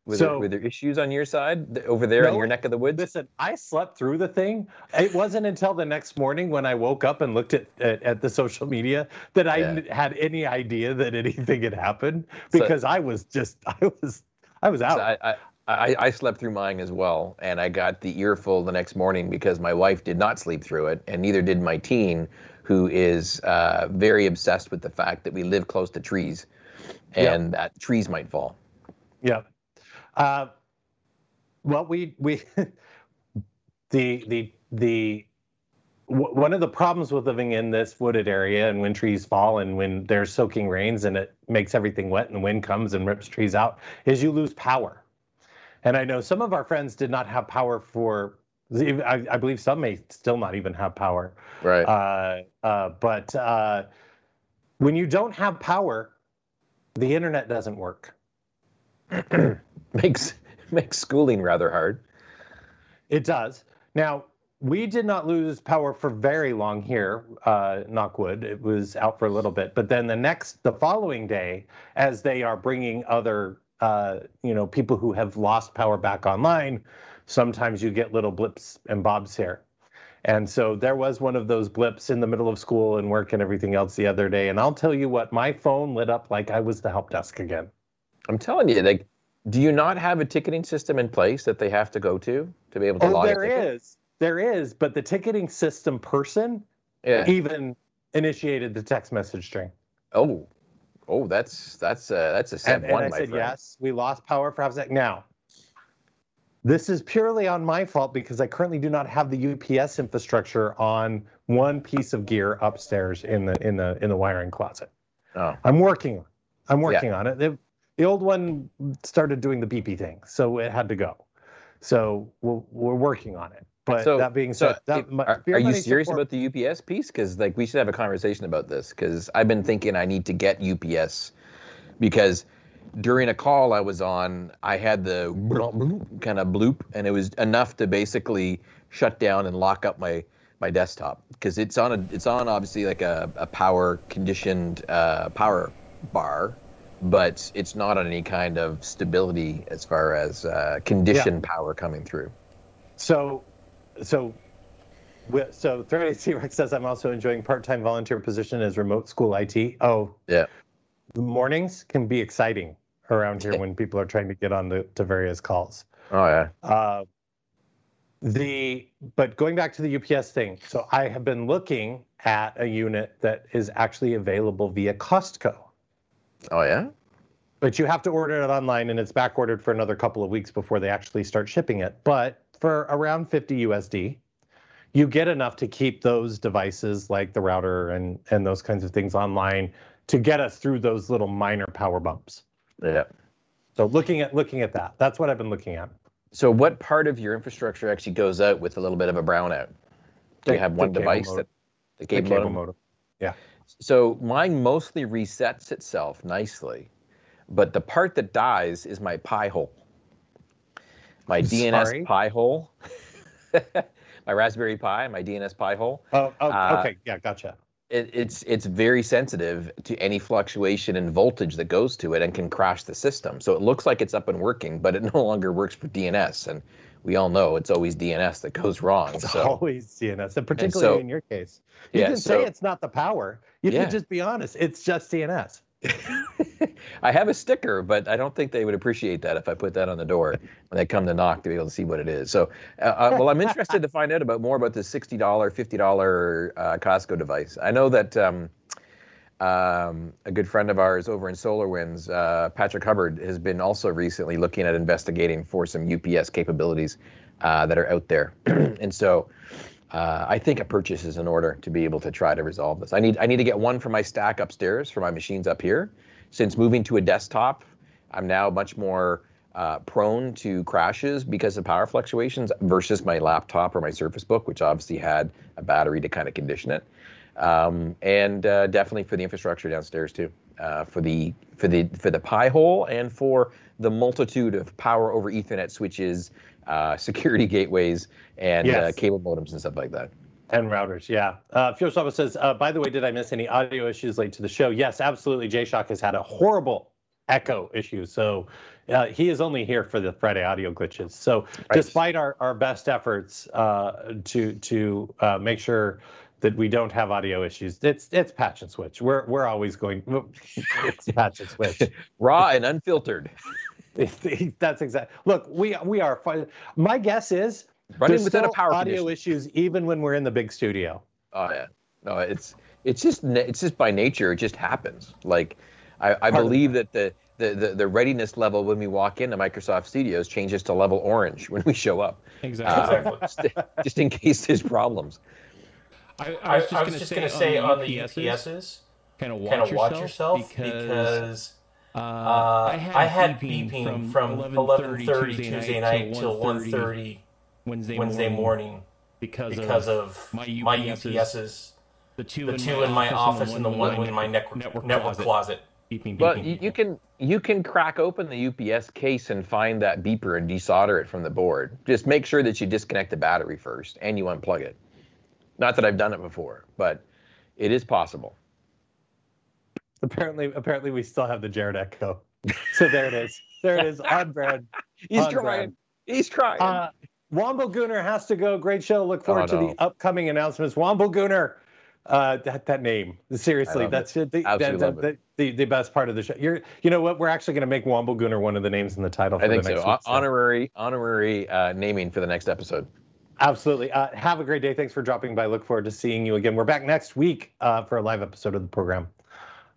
Were, so, there, were there issues on your side over there no, in your neck of the woods? Listen, I slept through the thing. It wasn't until the next morning when I woke up and looked at at, at the social media that I yeah. had any idea that anything had happened because so, I was just I was I was out. So I, I, I, I, slept through mine as well, and I got the earful the next morning because my wife did not sleep through it, and neither did my teen, who is uh, very obsessed with the fact that we live close to trees, and that trees might fall. Yeah. Uh, well, we we the the the one of the problems with living in this wooded area and when trees fall and when there's soaking rains and it makes everything wet and the wind comes and rips trees out is you lose power and I know some of our friends did not have power for, I, I believe some may still not even have power. Right. Uh, uh, but uh, when you don't have power, the internet doesn't work. makes makes schooling rather hard. It does. Now, we did not lose power for very long here, uh, Knockwood. It was out for a little bit, but then the next, the following day, as they are bringing other uh, you know, people who have lost power back online, sometimes you get little blips and bobs here. And so there was one of those blips in the middle of school and work and everything else the other day. And I'll tell you what, my phone lit up like I was the help desk again. I'm telling you, like, do you not have a ticketing system in place that they have to go to to be able to log? oh, log there is, there is, but the ticketing system person yeah. even initiated the text message string. Oh, Oh, that's that's uh, that's a step and, one. And I said friend. yes. We lost power for half a second. Now, this is purely on my fault because I currently do not have the UPS infrastructure on one piece of gear upstairs in the in the in the wiring closet. Oh. I'm working. I'm working yeah. on it. The, the old one started doing the beepy thing, so it had to go. So we're, we're working on it. But so, that being said, so that, are, are you serious support... about the UPS piece? Because like we should have a conversation about this. Because I've been thinking I need to get UPS because during a call I was on, I had the kind of bloop, and it was enough to basically shut down and lock up my my desktop because it's on a it's on obviously like a, a power conditioned uh, power bar, but it's not on any kind of stability as far as uh, conditioned yeah. power coming through. So so so Thread T-Rex says I'm also enjoying part-time volunteer position as remote school IT. Oh, yeah. The mornings can be exciting around here when people are trying to get on the, to various calls. Oh yeah. Uh, the but going back to the UPS thing, so I have been looking at a unit that is actually available via Costco. Oh yeah. But you have to order it online, and it's back ordered for another couple of weeks before they actually start shipping it. But for around 50 USD, you get enough to keep those devices like the router and and those kinds of things online to get us through those little minor power bumps. Yeah. So looking at looking at that, that's what I've been looking at. So what part of your infrastructure actually goes out with a little bit of a brownout? Do you have one device that the cable, the cable modem? modem? Yeah. So mine mostly resets itself nicely, but the part that dies is my Pi-hole my DNS Sorry? Pi hole, my Raspberry Pi, my DNS Pi hole. Oh, oh uh, okay, yeah, gotcha. It, it's it's very sensitive to any fluctuation in voltage that goes to it and can crash the system. So it looks like it's up and working, but it no longer works for DNS. And we all know it's always DNS that goes wrong. It's so. always DNS, and particularly and so, in your case. You yeah, can so, say it's not the power. You yeah. can just be honest. It's just DNS. I have a sticker, but I don't think they would appreciate that if I put that on the door when they come to knock to be able to see what it is. So, uh, uh, well, I'm interested to find out about more about this $60, $50 uh, Costco device. I know that um, um, a good friend of ours over in SolarWinds, uh, Patrick Hubbard, has been also recently looking at investigating for some UPS capabilities uh, that are out there. and so, uh, I think a purchase is in order to be able to try to resolve this. I need I need to get one for my stack upstairs for my machines up here. Since moving to a desktop, I'm now much more uh, prone to crashes because of power fluctuations versus my laptop or my Surface Book, which obviously had a battery to kind of condition it. Um, and uh, definitely for the infrastructure downstairs too, uh, for the for the for the Pi hole and for the multitude of power over Ethernet switches, uh, security gateways, and uh, cable modems and stuff like that. And routers, yeah. Uh, says, uh, by the way, did I miss any audio issues late to the show? Yes, absolutely. J Shock has had a horrible echo issue. So uh, he is only here for the Friday audio glitches. So despite our, our best efforts uh, to to uh, make sure that we don't have audio issues, it's it's patch and switch. We're we're always going it's patch and switch. Raw and unfiltered. That's exact. Look, we we are fine. My guess is Running there's without a power audio condition. issues even when we're in the big studio. Oh yeah, no, it's it's just it's just by nature. It just happens. Like I, I believe that the, the the the readiness level when we walk into Microsoft Studios changes to level orange when we show up, Exactly. uh, just, just in case there's problems. I, I, I was just going to say on the UPSs, kind of watch, kind of watch yourself, yourself because, because uh, I had, I had beeping, beeping from from 11:30 11:30 Tuesday night till 1:30 1:30 Wednesday, Wednesday morning because, because of, of my my UPSs, UPSs, the two, the in, two my in my office and and the one in my network network, network closet. closet. Beeping, beeping. But you, you can you can crack open the UPS case and find that beeper and desolder it from the board. Just make sure that you disconnect the battery first and you unplug it. Not that I've done it before, but it is possible. Apparently, apparently, we still have the Jared Echo. So there it is. There it is on brand. He's On trying. brand. He's trying. Uh, Womble Gooner has to go. Great show. Look forward Oh, to the upcoming announcements. Womble Gooner. Uh, that that name. Seriously, love that's the, the, the, the, the, the best part of the show. You're, you know what? We're actually going to make Womble Gooner one of the names in the title. For I think the so. next Hon- week's show. Honorary honorary uh, naming for the next episode. Absolutely. Uh, have a great day. Thanks for dropping by. Look forward to seeing you again. We're back next week uh, for a live episode of the program.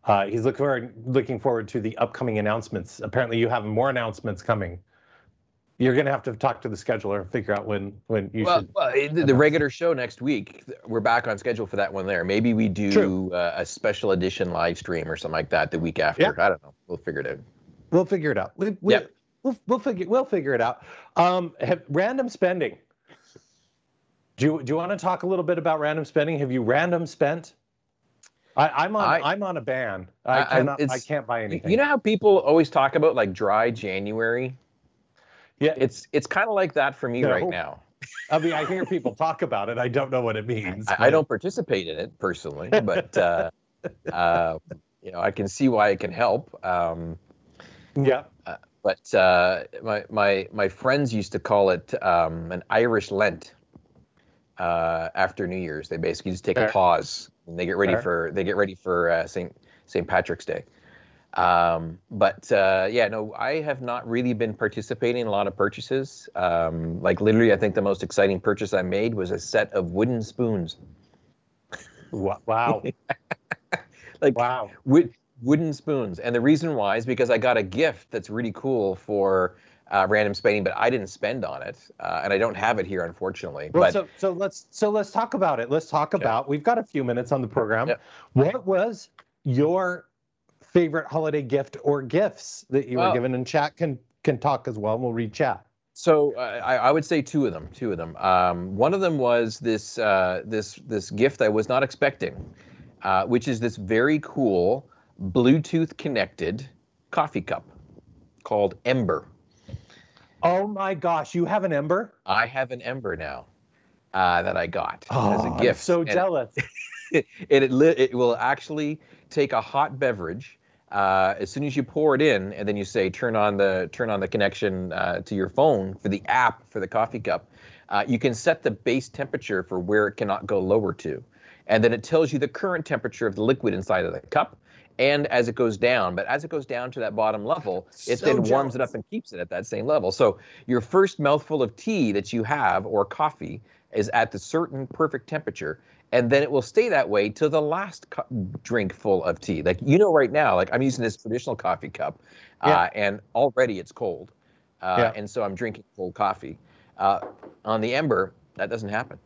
Uh, he's looking forward, looking forward to the upcoming announcements. Apparently, you have more announcements coming. You're going to have to talk to the scheduler and figure out when when you Well, should. well the, the regular show next week, we're back on schedule for that one there. Maybe we do uh, a special edition live stream or something like that the week after. Yeah. I don't know. We'll figure it out. We'll figure it out. We, we, Yep. we'll, we'll figure we'll figure it out. Um, have, random spending. Do you, do you want to talk a little bit about random spending? Have you random spent? I, I'm on I- am on a ban. I I- cannot. I can't buy anything. You know how people always talk about like dry January? yeah. It's it's kind of like that for me No. right now. I mean, I hear people talk about it. I don't know what it means. I, I don't participate in it personally, but uh, uh, you know I can see why it can help. Um, Yeah. but uh, my my my friends used to call it um, an Irish Lent. Uh, after New Year's, they basically just take a pause they get ready Fair. for they get ready for uh, Saint Saint Patrick's Day. Um, but uh, yeah, no, I have not really been participating in a lot of purchases. Um, like literally, I think the most exciting purchase I made was a set of wooden spoons. Wow. Like wow. wood, wooden spoons. And the reason why is because I got a gift that's really cool for uh, random spending, but I didn't spend on it, uh, and I don't have it here, unfortunately. Well, but so so let's so let's talk about it. Let's talk about. We've got a few minutes on the program. Yeah. What was your favorite holiday gift or gifts that you were given? And chat can can talk as well. and We'll read chat. So uh, I, I would say two of them. Two of them. Um, one of them was this uh, this this gift I was not expecting, uh, which is this very cool Bluetooth connected coffee cup called Ember. Oh my gosh, you have an Ember? I have an Ember now uh, that I got as a Oh, I'm gift. so And- jealous. and it li- it will actually take a hot beverage uh, as soon as you pour it in, and then you say turn on the turn on the connection uh, to your phone for the app for the coffee cup. Uh, you can set the base temperature for where it cannot go lower to, and then it tells you the current temperature of the liquid inside of the cup. And as it goes down, but as it goes down to that bottom level, it So then warms it up and keeps it at that same level. So your first mouthful of tea that you have or coffee is at the certain perfect temperature and then it will stay that way till the last cu- drink full of tea. Like you know, right now, like I'm using this traditional coffee cup, Yeah. uh, and already it's cold, uh, Yeah. and so I'm drinking cold coffee. Uh, on the Ember, that doesn't happen.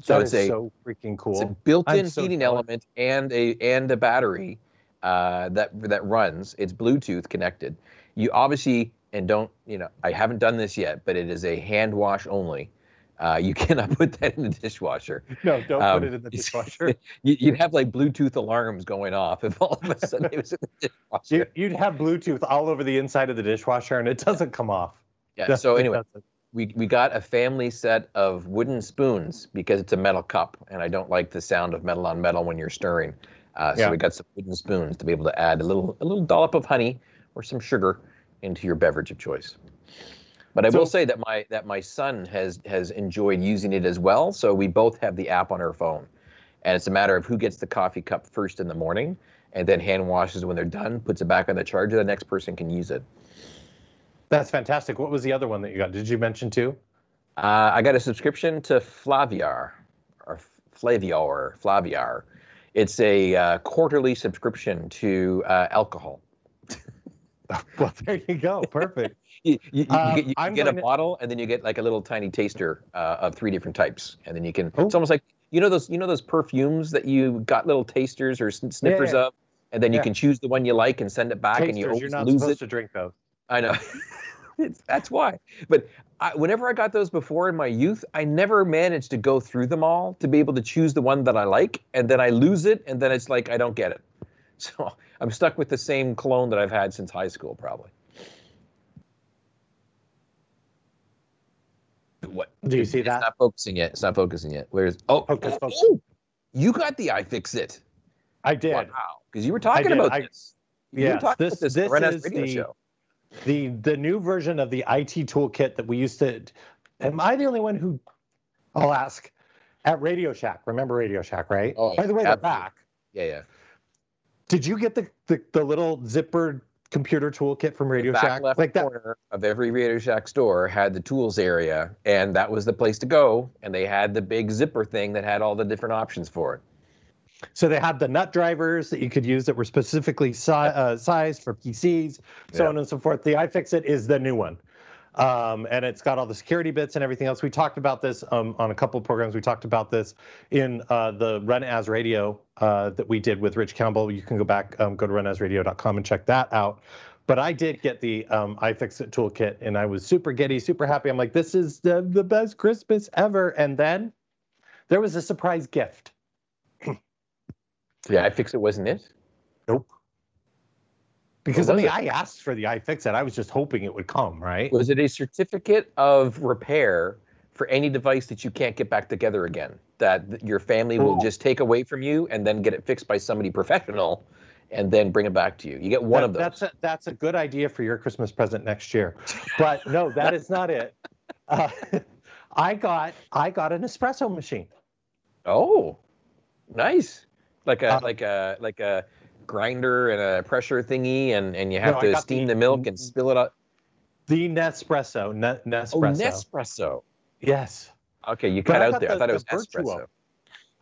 So That it's a so freaking it's cool. a built-in so heating jealous. element and a and a battery uh, that that runs. It's Bluetooth connected. You obviously and don't you know I haven't done this yet, but it is a hand wash only. Uh, you cannot put that in the dishwasher. No, don't Um, put it in the dishwasher. You, you'd have like Bluetooth alarms going off if all of a sudden it was in the dishwasher. You, you'd have Bluetooth all over the inside of the dishwasher, and it doesn't come off. Yeah. So anyway, we we got a family set of wooden spoons because it's a metal cup, and I don't like the sound of metal on metal when you're stirring. Uh, so Yeah. we got some wooden spoons to be able to add a little a little dollop of honey or some sugar into your beverage of choice. But I will say that my that my son has has enjoyed using it as well. So we both have the app on our phone, and it's a matter of who gets the coffee cup first in the morning, and then hand washes when they're done, puts it back on the charger. The next person can use it. That's fantastic. What was the other one that you got? Did you mention too? Uh, I got a subscription to Flaviar, or Flaviar, Flaviar. It's a uh, quarterly subscription to uh, alcohol. Well, there you go. Perfect. You, you, you Um, get, you get a to- bottle, and then you get like a little tiny taster uh, of three different types, and then you can. Oh. It's almost like you know those you know those perfumes that you got little tasters or sn- sniffers yeah. of, and then you can choose the one you like and send it back, and you Tasters, always you're not lose supposed it. to drink those. I know. it's, that's why. But I, whenever I got those before in my youth, I never managed to go through them all to be able to choose the one that I like, and then I lose it, and then it's like I don't get it. So I'm stuck with the same clone that I've had since high school, probably. What? Do you see It's that? not focusing yet. It's not focusing yet. Where's? Oh, oh Focus, oh, focus. oh, you got the iFixit. I did. Wow. Because you were talking about I- this. You were Yes, talking this- about this, this on the Red House is the- show. The the new version of the IT toolkit that we used to. Am I the only one who? I'll ask. At Radio Shack, remember Radio Shack, right? Oh, By the way, they're back. Yeah, yeah. Did you get the, the the little zipper computer toolkit from Radio back Shack? Like that? corner of every Radio Shack store had the tools area, and that was the place to go. And they had the big zipper thing that had all the different options for it. So they had the nut drivers that you could use that were specifically si- uh, sized for PCs, so Yeah. on and so forth. The iFixit is the new one. Um, and it's got all the security bits and everything else. We talked about this um, on a couple of programs. We talked about this in uh, the Run As Radio uh, that we did with Rich Campbell. You can go back, um, go to runasradio.com and check that out. But I did get the um, iFixit toolkit, and I was super giddy, super happy. I'm like, this is the, the best Christmas ever. And then there was a surprise gift. Yeah, I fix it wasn't it. Nope. Because I mean, it? I asked for the iFixit. I was just hoping it would come, right? Was it a certificate of repair for any device that you can't get back together again? That your family will Oh. just take away from you and then get it fixed by somebody professional, and then bring it back to you. You get one That- of those. That's a, that's a good idea for your Christmas present next year. But no, that is not it. Uh, I got I got an espresso machine. Oh, nice. Like a Uh, like a like a grinder and a pressure thingy, and and you have No, to steam the- the, milk and spill it out. The Nespresso. Ne- Nespresso. Oh, Nespresso. Yes. Okay, you cut out there. I thought it was Vertuo. espresso.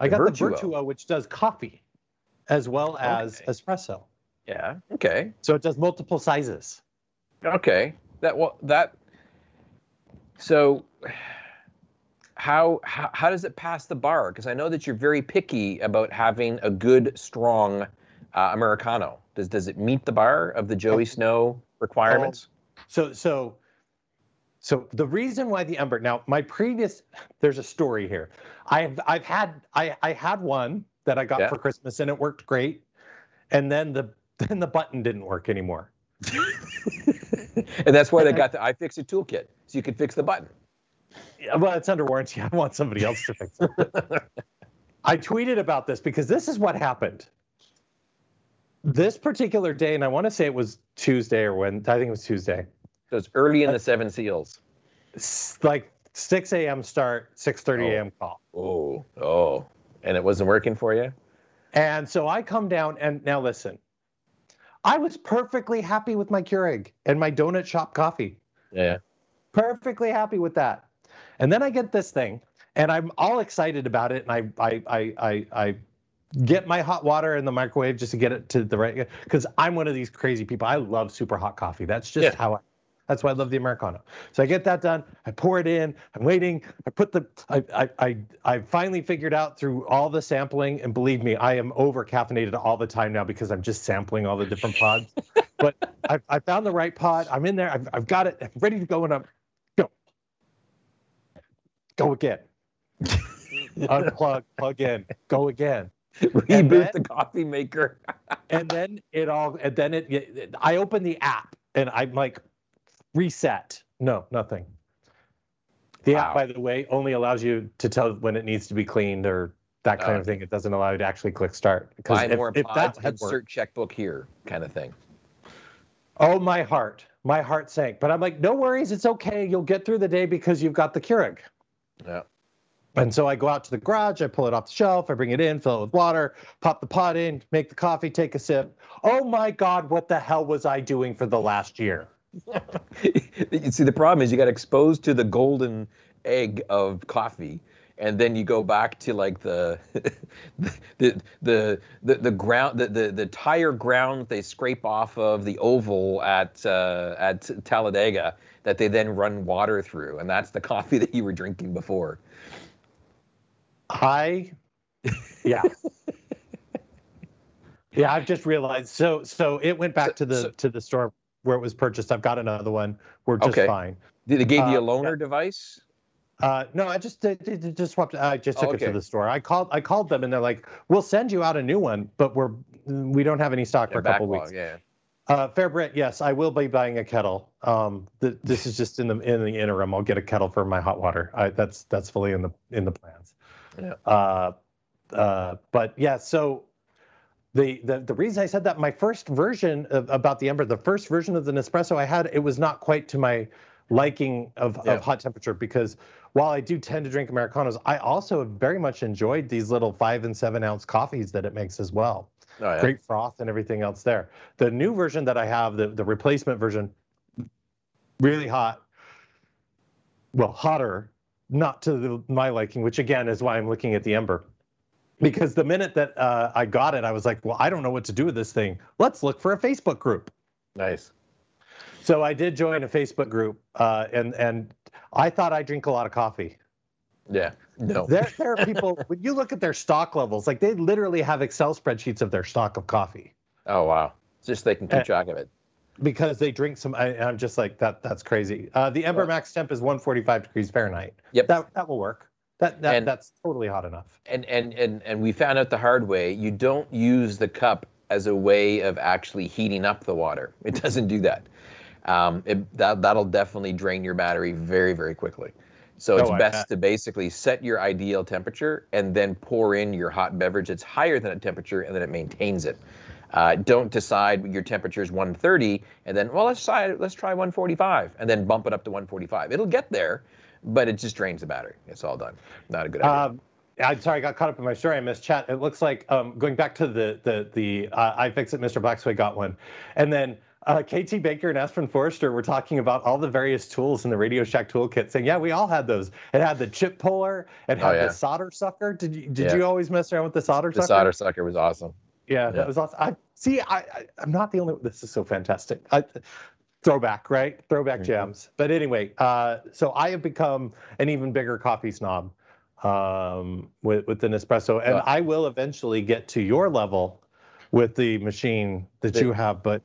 I The got Vertuo. the Vertuo, which does coffee as well as Okay. espresso. Yeah. Okay. So it does multiple sizes. Okay. That well that. So, how how how does it pass the bar? Because I know that you're very picky about having a good, strong uh, americano. Does does it meet the bar of the Joey Snow requirements? So so so the reason why the Ember now my previous there's a story here. I've I've had I I had one that I got Yeah. for Christmas and it worked great. And then the then the button didn't work anymore. and that's why they got the iFixit toolkit, so you could fix the button. Yeah, well, it's under warranty. I want somebody else to fix it. I tweeted about this because this is what happened. This particular day, and I want to say it was Tuesday or when I think it was Tuesday. So it's early in the Seven Seals. Like 6 a.m. start, 6:30 Oh. a.m. call. Oh, oh, and it wasn't working for you. And so I come down and now listen. I was perfectly happy with my Keurig and my donut shop coffee. Yeah. Perfectly happy with that. And then I get this thing and I'm all excited about it. And I I I I, I get my hot water in the microwave just to get it to the right because I'm one of these crazy people. I love super hot coffee. That's just Yeah. how I that's why I love the Americano. So I get that done. I pour it in. I'm waiting. I put the. I I I, I finally figured out through all the sampling, and believe me, I am over caffeinated all the time now because I'm just sampling all the different pods. but I, I found the right pod. I'm in there. I've, I've got it. I'm ready to go. And I'm. Go again. Unplug, plug in, go again. Reboot then- the coffee maker. And then it all, and then it, it I open the app and I'm like, reset. No, nothing. The Wow. app, by the way, only allows you to tell when it needs to be cleaned or that kind Oh. of thing. It doesn't allow you to actually click start. Because Buy if, more if that had and worked, insert checkbook here, kind of thing. oh my heart, my heart sank. But I'm like, no worries, it's okay. You'll get through the day because you've got the Keurig. Yeah. And so I go out to the garage, I pull it off the shelf, I bring it in, fill it with water, pop the pot in, make the coffee, take a sip. Oh my God, what the hell was I doing for the last year? you see, the problem is you got exposed to the golden egg of coffee, and then you go back to like the the the the, the ground the, the the tire ground they scrape off of the oval at uh, at Talladega that they then run water through, and that's the coffee that you were drinking before. I, yeah. yeah, I've just realized. So, so it went back So- to the so- to the store where it was purchased. I've got another one. We're just Okay. fine. Did they give you a Uh, loaner device? Uh, no, I just did, just swapped. I just Oh, took it to the store. I called. I called them, and they're like, "We'll send you out a new one, but we're we don't have any stock for a couple backlog, weeks." yeah. Uh, Fair Brit, yes, I will be buying a kettle. Um, th- this is just in the in the interim. I'll get a kettle for my hot water. I, that's that's fully in the in the plans. Yeah. Uh, uh, but yeah, so the, the the reason I said that my first version of, about the Ember, the first version of the Nespresso I had, it was not quite to my liking of, Yeah. of hot temperature because while I do tend to drink Americanos, I also have very much enjoyed these little five and seven ounce coffees that it makes as well Oh, yeah. great froth and everything else there. The new version that I have, the, the replacement version, really hot. Well, hotter, not to the, my liking, which again is why I'm looking at the Ember. Because the minute that uh, I got it, I was like, well, I don't know what to do with this thing. Let's look for a Facebook group. Nice. So I did join a Facebook group, uh, and and I thought I drink a lot of coffee. Yeah. No. There, there are people when you look at their stock levels, like they literally have Excel spreadsheets of their stock of coffee. Oh wow. It's Just they can keep Uh, track of it. because they drink some. I, I'm just like that. That's crazy. Uh, the Ember Max temp is 145 degrees Fahrenheit. Yep. That that will work. That, that And- that's totally hot enough. and and and and we found out the hard way you don't use the cup as a way of actually heating up the water it doesn't do that um, it, that that'll definitely drain your battery very very quickly. So it's Oh, best to basically set your ideal temperature and then pour in your hot beverage that's higher than that temperature and then it maintains it. Uh, don't decide your temperature is 130 and then well let's try let's try 145 and then bump it up to 145 it'll get there but it just drains the battery. It's all done. Not a good idea. Um, I'm sorry, I got caught up in my story. I missed chat. It looks like um, going back to the the the uh, iFixit Mr. Blacksway got one, and then uh, KT Baker and Aspen Forrester were talking about all the various tools in the Radio Shack toolkit, saying, "Yeah, we all had those. It had the chip puller. It had Oh, yeah. the solder sucker. Did you did Yeah. you always mess around with the solder the sucker? The solder sucker was awesome Yeah, Yeah. that was awesome. I see. I, I I'm not the only. This is so fantastic. I, throwback, right? Throwback Mhm. gems. But anyway, uh, so I have become an even bigger coffee snob um, with with the Nespresso, and Yeah. I will eventually get to your level with the machine that The- you have. But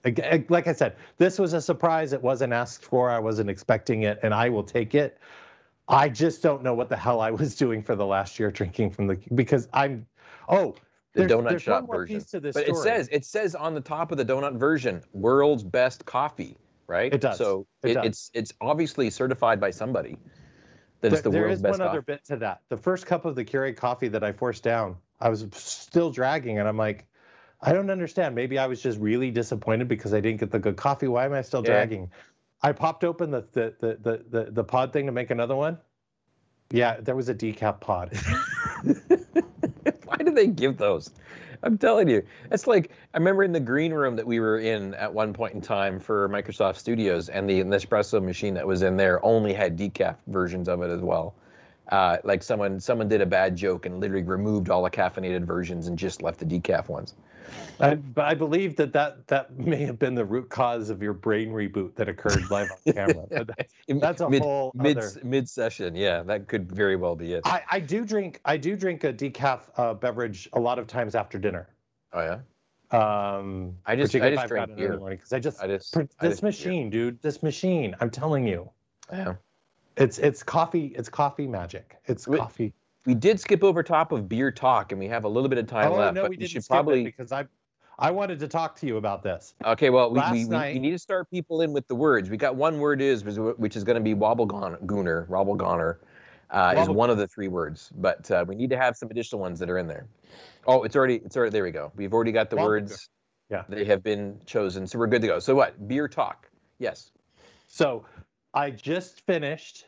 like I said, this was a surprise. It wasn't asked for. I wasn't expecting it, and I will take it. I just don't know what the hell I was doing for the last year drinking from the because I'm. Oh, the there's- donut there's shop one more version. piece to this but it says it says on the top of the donut version, world's best coffee, right? It does. So It it does. it's it's obviously certified by somebody. That it's the there world's is best one coffee. other bit to that. The first cup of the Keurig coffee that I forced down, I was still dragging, and I'm like, I don't understand. Maybe I was just really disappointed because I didn't get the good coffee. Why am I still Yeah. dragging? I popped open the the, the the the the pod thing to make another one. Yeah, there was a decaf pod. Why do they give those? I'm telling you, it's like I remember in the green room that we were in at one point in time for Microsoft Studios, and the Nespresso machine that was in there only had decaf versions of it as well. Uh, like someone someone did a bad joke and literally removed all the caffeinated versions and just left the decaf ones. I, but I believe that, that that may have been the root cause of your brain reboot that occurred live on camera. That- That's a mid, whole mid other- mid session. Yeah, that could very well be it. I, I do drink I do drink a decaf uh, beverage a lot of times after dinner. Oh yeah. Um, I just- I just drink it in beer. the morning because I just I just pr- I this just- machine, dude, this machine. I'm telling you, Yeah. it's it's coffee. It's coffee magic. It's Wait, coffee. We did skip over top of beer talk, and we have a little bit of time oh left. no, but we didn't should skip probably it because I I wanted to talk to you about this. Okay, well, we, we, night- we need to start people in with the words. We got one word is which is going to be wobblegooner, wobblegooner, uh, is one of the three words, but uh, we need to have some additional ones that are in there. Oh, it's already, it's already, there we go. We've already got the Wobblegooner. words. Yeah. They have been chosen, so we're good to go. So what? Beer talk. Yes. So I just finished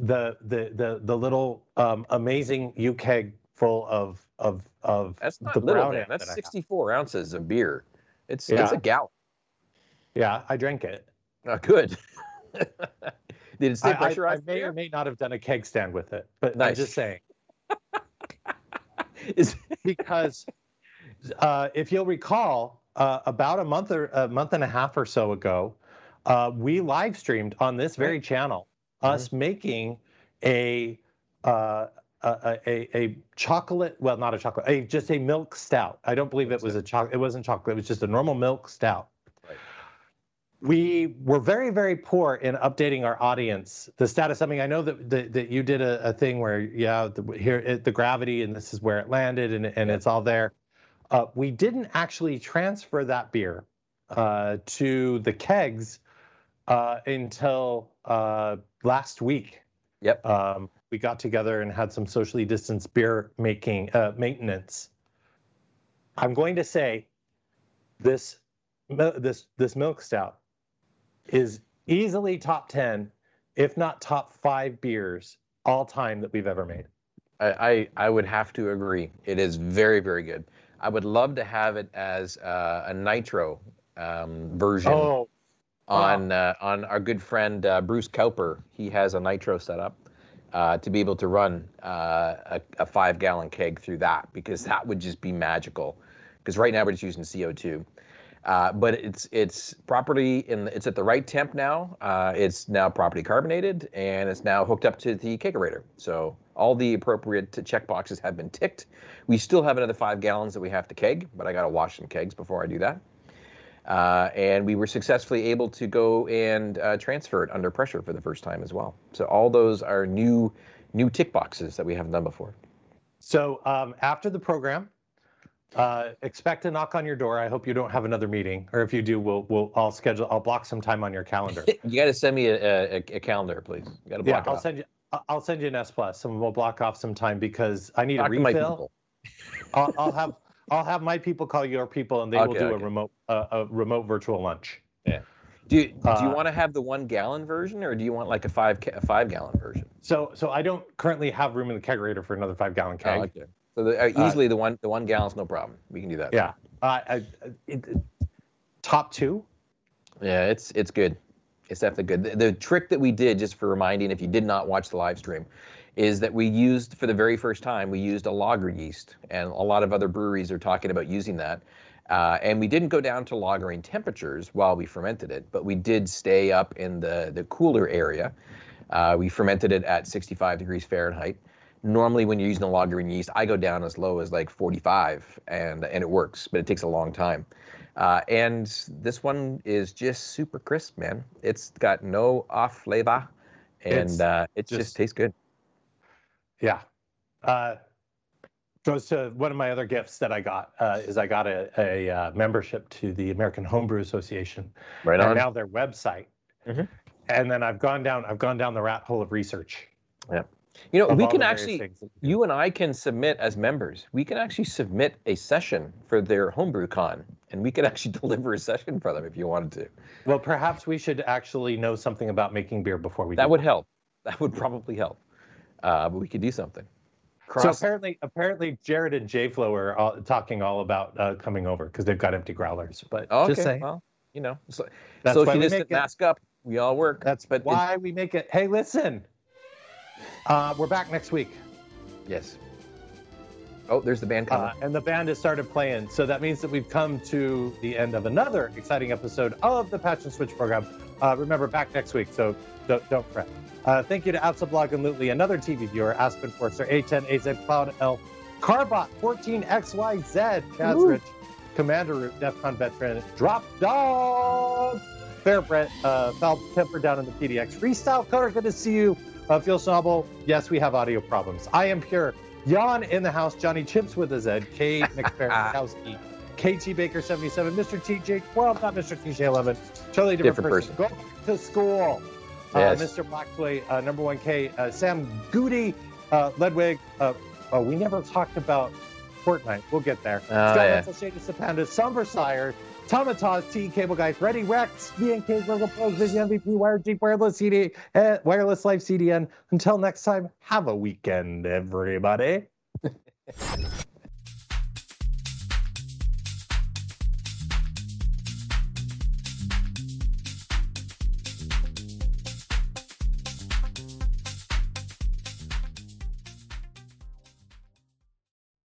the the the the little um, amazing uKeg full of of of That's not the little, brown man. That's that 64 ounces of beer. It's Yeah. it's a gallon. Yeah, I drank it. Oh, good. Did it stay I, I, I pressurized? may or may not have done a keg stand with it, but I'm just saying Is- because uh, if you'll recall, uh, about a month or a month and a half or so ago, uh, we live streamed on this very channel us making a, uh, a, a a chocolate, well, not a chocolate, a just a milk stout. I don't believe it was a chocolate. It wasn't chocolate. It was just a normal milk stout. Right. We were very, very poor in updating our audience. The status. I mean, I know that that, that you did a, a thing where, yeah, the, here it, the gravity and this is where it landed and and it's all there. Uh, we didn't actually transfer that beer uh, to the kegs uh, until uh, last week. Yep. Um, we got together and had some socially distanced beer making uh, maintenance. I'm going to say this this this milk stout is easily top ten, if not top five beers all time that we've ever made. I, I I would have to agree. It is very very good. I would love to have it as uh, a nitro um, version Oh, on uh, on our good friend uh, Bruce Cowper. He has a nitro setup uh, to be able to run uh, a, a five gallon keg through that because that would just be magical. Because right now we're just using CO2. Uh, but it's it's properly in the, it's at the right temp now. Uh, it's now properly carbonated and it's now hooked up to the kegerator. So all the appropriate check boxes have been ticked. We still have another five gallons that we have to keg, but I got to wash some kegs before I do that. Uh, and we were successfully able to go and uh, transfer it under pressure for the first time as well. So all those are new new tick boxes that we haven't done before. So um, after the program, uh, expect a knock on your door. I hope you don't have another meeting, or if you do, we'll we'll I'll schedule. I'll block some time on your calendar. You got to send me a, a, a calendar, please. You got to yeah, block it I'll off. send you. I'll send you an S plus, and we'll block off some time because I need Talk a refill. people. I'll, I'll have I'll have my people call your people, and they will Okay, do a remote uh, a remote virtual lunch. Yeah. Do you, do you Uh, want to have the one gallon version, or do you want like a five a five gallon version? So so I don't currently have room in the kegerator for another five gallon keg. Oh, okay. So the, uh, easily the one the one gallon's no problem. We can do that. Yeah. Uh, I, it, it- top two. Yeah, it's it's good. It's definitely good. The, the trick that we did, just for reminding, if you did not watch the live stream, is that we used for the very first time we used a lager yeast, and a lot of other breweries are talking about using that. Uh, and we didn't go down to lagering temperatures while we fermented it, but we did stay up in the the cooler area. Uh, we fermented it at 65 degrees Fahrenheit. Normally, when you're using a lagering yeast, I go down as low as like 45, and and it works, but it takes a long time. Uh, and this one is just super crisp, man. It's got no off flavor, and It's uh, it just, just- tastes good. Yeah. Uh, goes to one of my other gifts that I got uh, is I got a, a uh, membership to the American Homebrew Association Right and on. now their website. Mhm. And then I've gone down I've gone down the rat hole of research. Yeah. You know, we can actually, things that we do. you and I can submit as members. We can actually submit a session for their homebrew con, and we could actually deliver a session for them if you wanted to. Well, perhaps we should actually know something about making beer before we. That would help. That would probably help. Uh, but we could do something. So apparently, apparently, Jared and J Flow are all, talking all about uh, coming over because they've got empty growlers. But Oh, okay. just say Well, you know, so, that's why social we distance, make it. mask up. We all work. That's but why we make it. Hey, listen, uh, we're back next week, yes. Oh, there's the band coming. uh, and the band has started playing. So that means that we've come to the end of another exciting episode of the Patch and Switch program. Uh, remember, back next week, so don't, don't fret. Uh, thank you to Outsublog and Lootly, another TV viewer, Aspen Forcer, A10, AZ Cloud L, Carbot 14XYZ, Chaz Rich, Commander Root, DEFCON veteran, Drop Dog, Fair Brett, uh, Foul Temper down in the PDX. Freestyle Cutter, good to see you. Uh, Phil Snobble, yes, we have audio problems. I am pure. Jan in the house, Johnny Chips with a Z, K. McFerrin, KT Baker 77, Mr. TJ 12, not Mr. TJ 11, totally different, Different person. Go to school. Yes. Uh, Mr. Blackboy, uh, number one K, uh, Sam Goody, uh, Ledwig. Uh, oh, we never talked about Fortnite. We'll get there. Oh, Scott yeah. Menzel, Shady Sapanda, Sumbersire, Tomataz, T, Cable Guys, Ready, Rex, BNK, Virgo Pros, Vision MVP, Wired Jeep, Wireless CD, uh, Wireless Life CDN. Until next time, have a weekend, everybody.